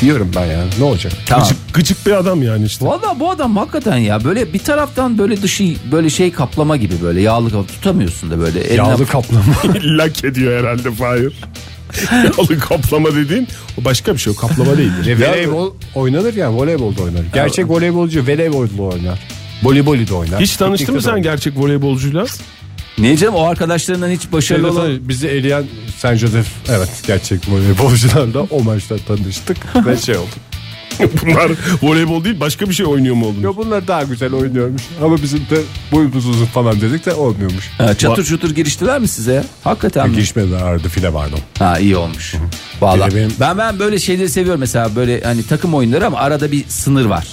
Speaker 3: Diyorum ben ya ne olacak?
Speaker 4: Tamam.
Speaker 5: Gıcık, gıcık bir adam yani işte.
Speaker 4: Valla bu adam hakikaten ya böyle bir taraftan böyle dışı böyle şey kaplama gibi böyle yağlı kap- tutamıyorsun da böyle. eline-
Speaker 3: Yağlı kaplama. (laughs)
Speaker 5: Lak ediyor herhalde Fahir. Yağlı kaplama dediğin o başka bir şey o kaplama değildir.
Speaker 3: Ve (laughs) voleybol oynanır ya voleybolda oynar. Gerçek voleybolcu voleybolda oynar. Voleybolu da oynar.
Speaker 5: Hiç tanıştın mı sen
Speaker 3: oynar.
Speaker 5: gerçek voleybolcuyla?
Speaker 4: Niye canım o arkadaşlarından hiç başarılı
Speaker 3: Şeyde
Speaker 4: olan
Speaker 3: bizi eleyen San Josef evet gerçek voleybolcularla o maçta tanıştık ve (laughs) şey oldu. (laughs)
Speaker 5: Bunlar voleybol değil başka bir şey oynuyor mu oldunuz?
Speaker 3: Ya bunlar daha güzel oynuyormuş ama bizim de boyumuz uzun falan dedik de olmuyormuş.
Speaker 4: Ha, çatır çutur giriştiler mi size ya? Hakikaten mi?
Speaker 3: Girişmedi arada file vardı.
Speaker 4: Ha iyi olmuş.
Speaker 3: De benim-
Speaker 4: ben ben böyle şeyleri seviyorum mesela böyle hani takım oyunları ama arada bir sınır var.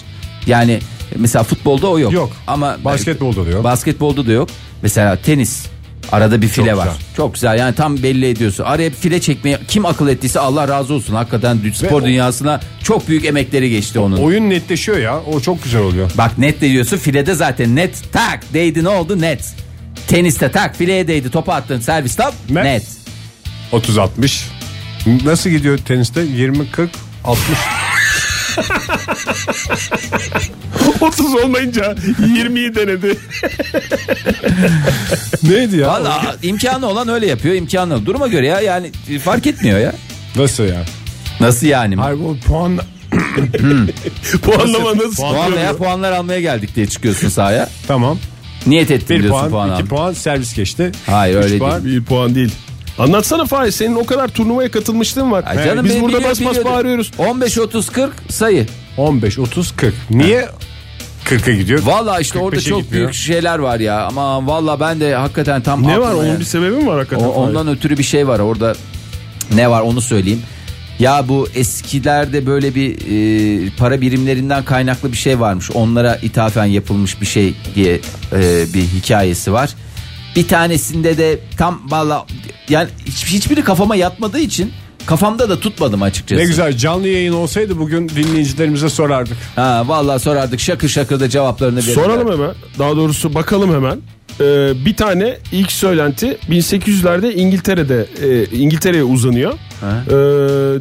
Speaker 4: Yani mesela futbolda o yok.
Speaker 3: Yok.
Speaker 4: Ama
Speaker 3: Basketbolda da yok.
Speaker 4: Basketbolda da yok. Mesela tenis arada bir file
Speaker 3: Çok
Speaker 4: var.
Speaker 3: güzel.
Speaker 4: Çok güzel. Yani tam belli ediyorsun. Araya bir file çekmeye kim akıl ettiyse Allah razı olsun. Hakikaten spor
Speaker 3: o-
Speaker 4: dünyasına çok büyük emekleri geçti onun.
Speaker 3: Oyun netleşiyor ya o çok güzel oluyor.
Speaker 4: Bak net de diyorsun filede zaten net tak değdi ne oldu net. Teniste tak fileye değdi topu attın servis top
Speaker 3: Net.
Speaker 4: net.
Speaker 3: 30-60. Nasıl gidiyor teniste? 20-40 60 (laughs)
Speaker 5: 30 olmayınca 20'yi denedi. (laughs)
Speaker 3: neydi ya?
Speaker 4: Valla imkanı olan öyle yapıyor imkanı. Duruma göre ya yani fark etmiyor ya.
Speaker 3: Nasıl ya?
Speaker 4: Nasıl yani?
Speaker 3: Hayır bu puan (laughs)
Speaker 5: Puanlama nasıl?
Speaker 4: Puan veya puanlar almaya geldik diye çıkıyorsun sahaya.
Speaker 3: tamam.
Speaker 4: Niyet ettin
Speaker 3: 1
Speaker 4: diyorsun
Speaker 3: puan,
Speaker 4: puan,
Speaker 3: 2
Speaker 4: al.
Speaker 3: puan servis geçti.
Speaker 4: Hayır
Speaker 3: Üç
Speaker 4: öyle
Speaker 3: puan.
Speaker 4: değil.
Speaker 5: Bir puan değil. Anlatsana Fahir senin o kadar turnuvaya katılmışlığın var.
Speaker 4: Ay canım
Speaker 5: Biz burada bas bas bağırıyoruz.
Speaker 4: 15 30 40 sayı.
Speaker 3: 15 30 40. Niye 40'a gidiyor?
Speaker 4: Valla işte orada
Speaker 3: 45'e
Speaker 4: çok
Speaker 3: gitmiyor.
Speaker 4: büyük şeyler var ya. Ama valla ben de hakikaten tam
Speaker 5: Ne var onun
Speaker 4: ya.
Speaker 5: bir sebebi mi var hakikaten?
Speaker 4: O- ondan ötürü bir şey var orada. Ne var onu söyleyeyim. Ya bu eskilerde böyle bir e, para birimlerinden kaynaklı bir şey varmış. Onlara ithafen yapılmış bir şey diye e, bir hikayesi var. Bir tanesinde de tam valla yani hiç- hiçbiri kafama yatmadığı için kafamda da tutmadım açıkçası.
Speaker 3: Ne güzel canlı yayın olsaydı bugün dinleyicilerimize sorardık.
Speaker 4: Ha vallahi sorardık şakır şakır da cevaplarını verirler.
Speaker 5: Soralım hemen. Daha doğrusu bakalım hemen. Ee, bir tane ilk söylenti 1800'lerde İngiltere'de e, İngiltere'ye uzanıyor. Ee,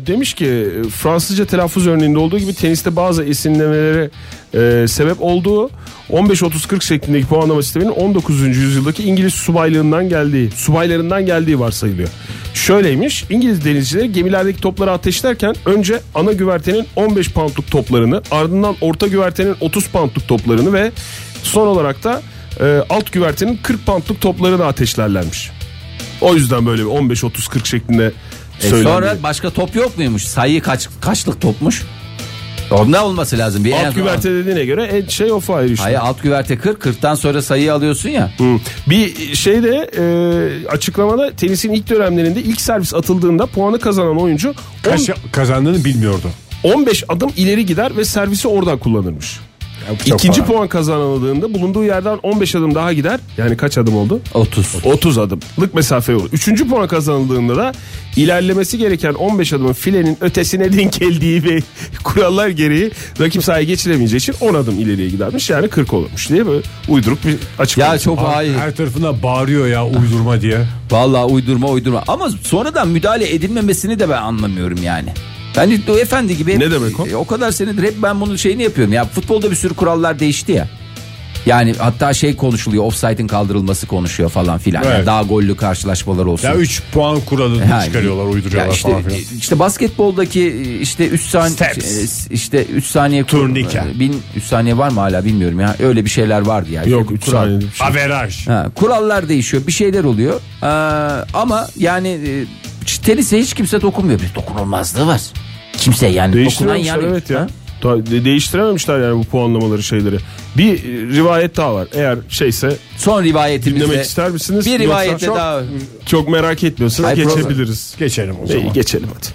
Speaker 5: demiş ki Fransızca telaffuz örneğinde olduğu gibi teniste bazı esinlemelere e, sebep olduğu 15-30-40 şeklindeki puanlama sisteminin 19. yüzyıldaki İngiliz subaylığından geldiği, subaylarından geldiği varsayılıyor. Şöyleymiş İngiliz denizcileri gemilerdeki topları ateşlerken önce ana güvertenin 15 poundluk toplarını ardından orta güvertenin 30 poundluk toplarını ve son olarak da e, alt güvertenin 40 poundluk toplarını ateşlerlermiş. O yüzden böyle bir 15-30-40 şeklinde
Speaker 4: E
Speaker 5: söylendi.
Speaker 4: sonra başka top yok muymuş? Sayı kaç kaçlık topmuş? O ne olması lazım? Bir en-
Speaker 5: Alt güverte dediğine göre en şey o fire işte.
Speaker 4: Hayır alt güverte 40 40'tan sonra sayıyı alıyorsun ya.
Speaker 5: Hı. Bir şeyde e, açıklamada tenisin ilk dönemlerinde ilk servis atıldığında puanı kazanan oyuncu on-
Speaker 3: Kaç kazandığını bilmiyordu.
Speaker 5: 15 adım ileri gider ve servisi oradan kullanırmış.
Speaker 3: Çok
Speaker 5: İkinci puan kazanıldığında bulunduğu yerden 15 adım daha gider. Yani kaç adım oldu?
Speaker 4: 30.
Speaker 5: 30 adımlık mesafe olur. Üçüncü puan kazanıldığında da ilerlemesi gereken 15 adımın filenin ötesine denk geldiği ve (laughs) kurallar gereği rakip sahaya geçiremeyeceği için 10 adım ileriye gidermiş. Yani 40 olurmuş diye böyle uyduruk bir açıklama.
Speaker 4: Ya çok hayır.
Speaker 3: Her tarafına bağırıyor ya uydurma diye.
Speaker 4: Vallahi uydurma uydurma. Ama sonradan müdahale edilmemesini de ben anlamıyorum yani. Bence o efendi gibi.
Speaker 5: Ne demek o?
Speaker 4: E, O kadar senedir hep ben bunun şeyini yapıyorum. Ya futbolda bir sürü kurallar değişti ya. Yani hatta şey konuşuluyor offside'in kaldırılması konuşuyor falan filan. Yani
Speaker 3: Evet.
Speaker 4: daha gollü karşılaşmalar olsun.
Speaker 3: Ya 3 puan kuralını
Speaker 4: Ha,
Speaker 3: çıkarıyorlar uyduruyorlar
Speaker 4: ya işte,
Speaker 3: falan filan.
Speaker 4: işte basketboldaki işte 3 saniye
Speaker 3: Steps.
Speaker 4: işte 3 saniye
Speaker 3: Turnike.
Speaker 4: Bin 3 saniye var mı hala bilmiyorum ya. Öyle bir şeyler vardı yani.
Speaker 5: Yok
Speaker 4: Bir
Speaker 5: 3
Speaker 4: kural.
Speaker 5: saniye. bir şey.
Speaker 3: Averaj.
Speaker 4: Ha, kurallar değişiyor, bir şeyler oluyor. Ee, ama yani e, tenise hiç kimse dokunmuyor. Bir dokunulmazlığı var. Kimse yani dokunan yani.
Speaker 5: evet ya. De- değiştirememişler yani bu puanlamaları şeyleri. Bir rivayet daha var. Eğer şeyse
Speaker 4: Son rivayetimizde
Speaker 5: dinlemek ister misiniz?
Speaker 4: bir rivayette daha
Speaker 5: çok merak etmiyorsanız
Speaker 4: Ay, program-
Speaker 5: geçebiliriz.
Speaker 3: Geçelim o zaman.
Speaker 5: İyi geçelim hadi.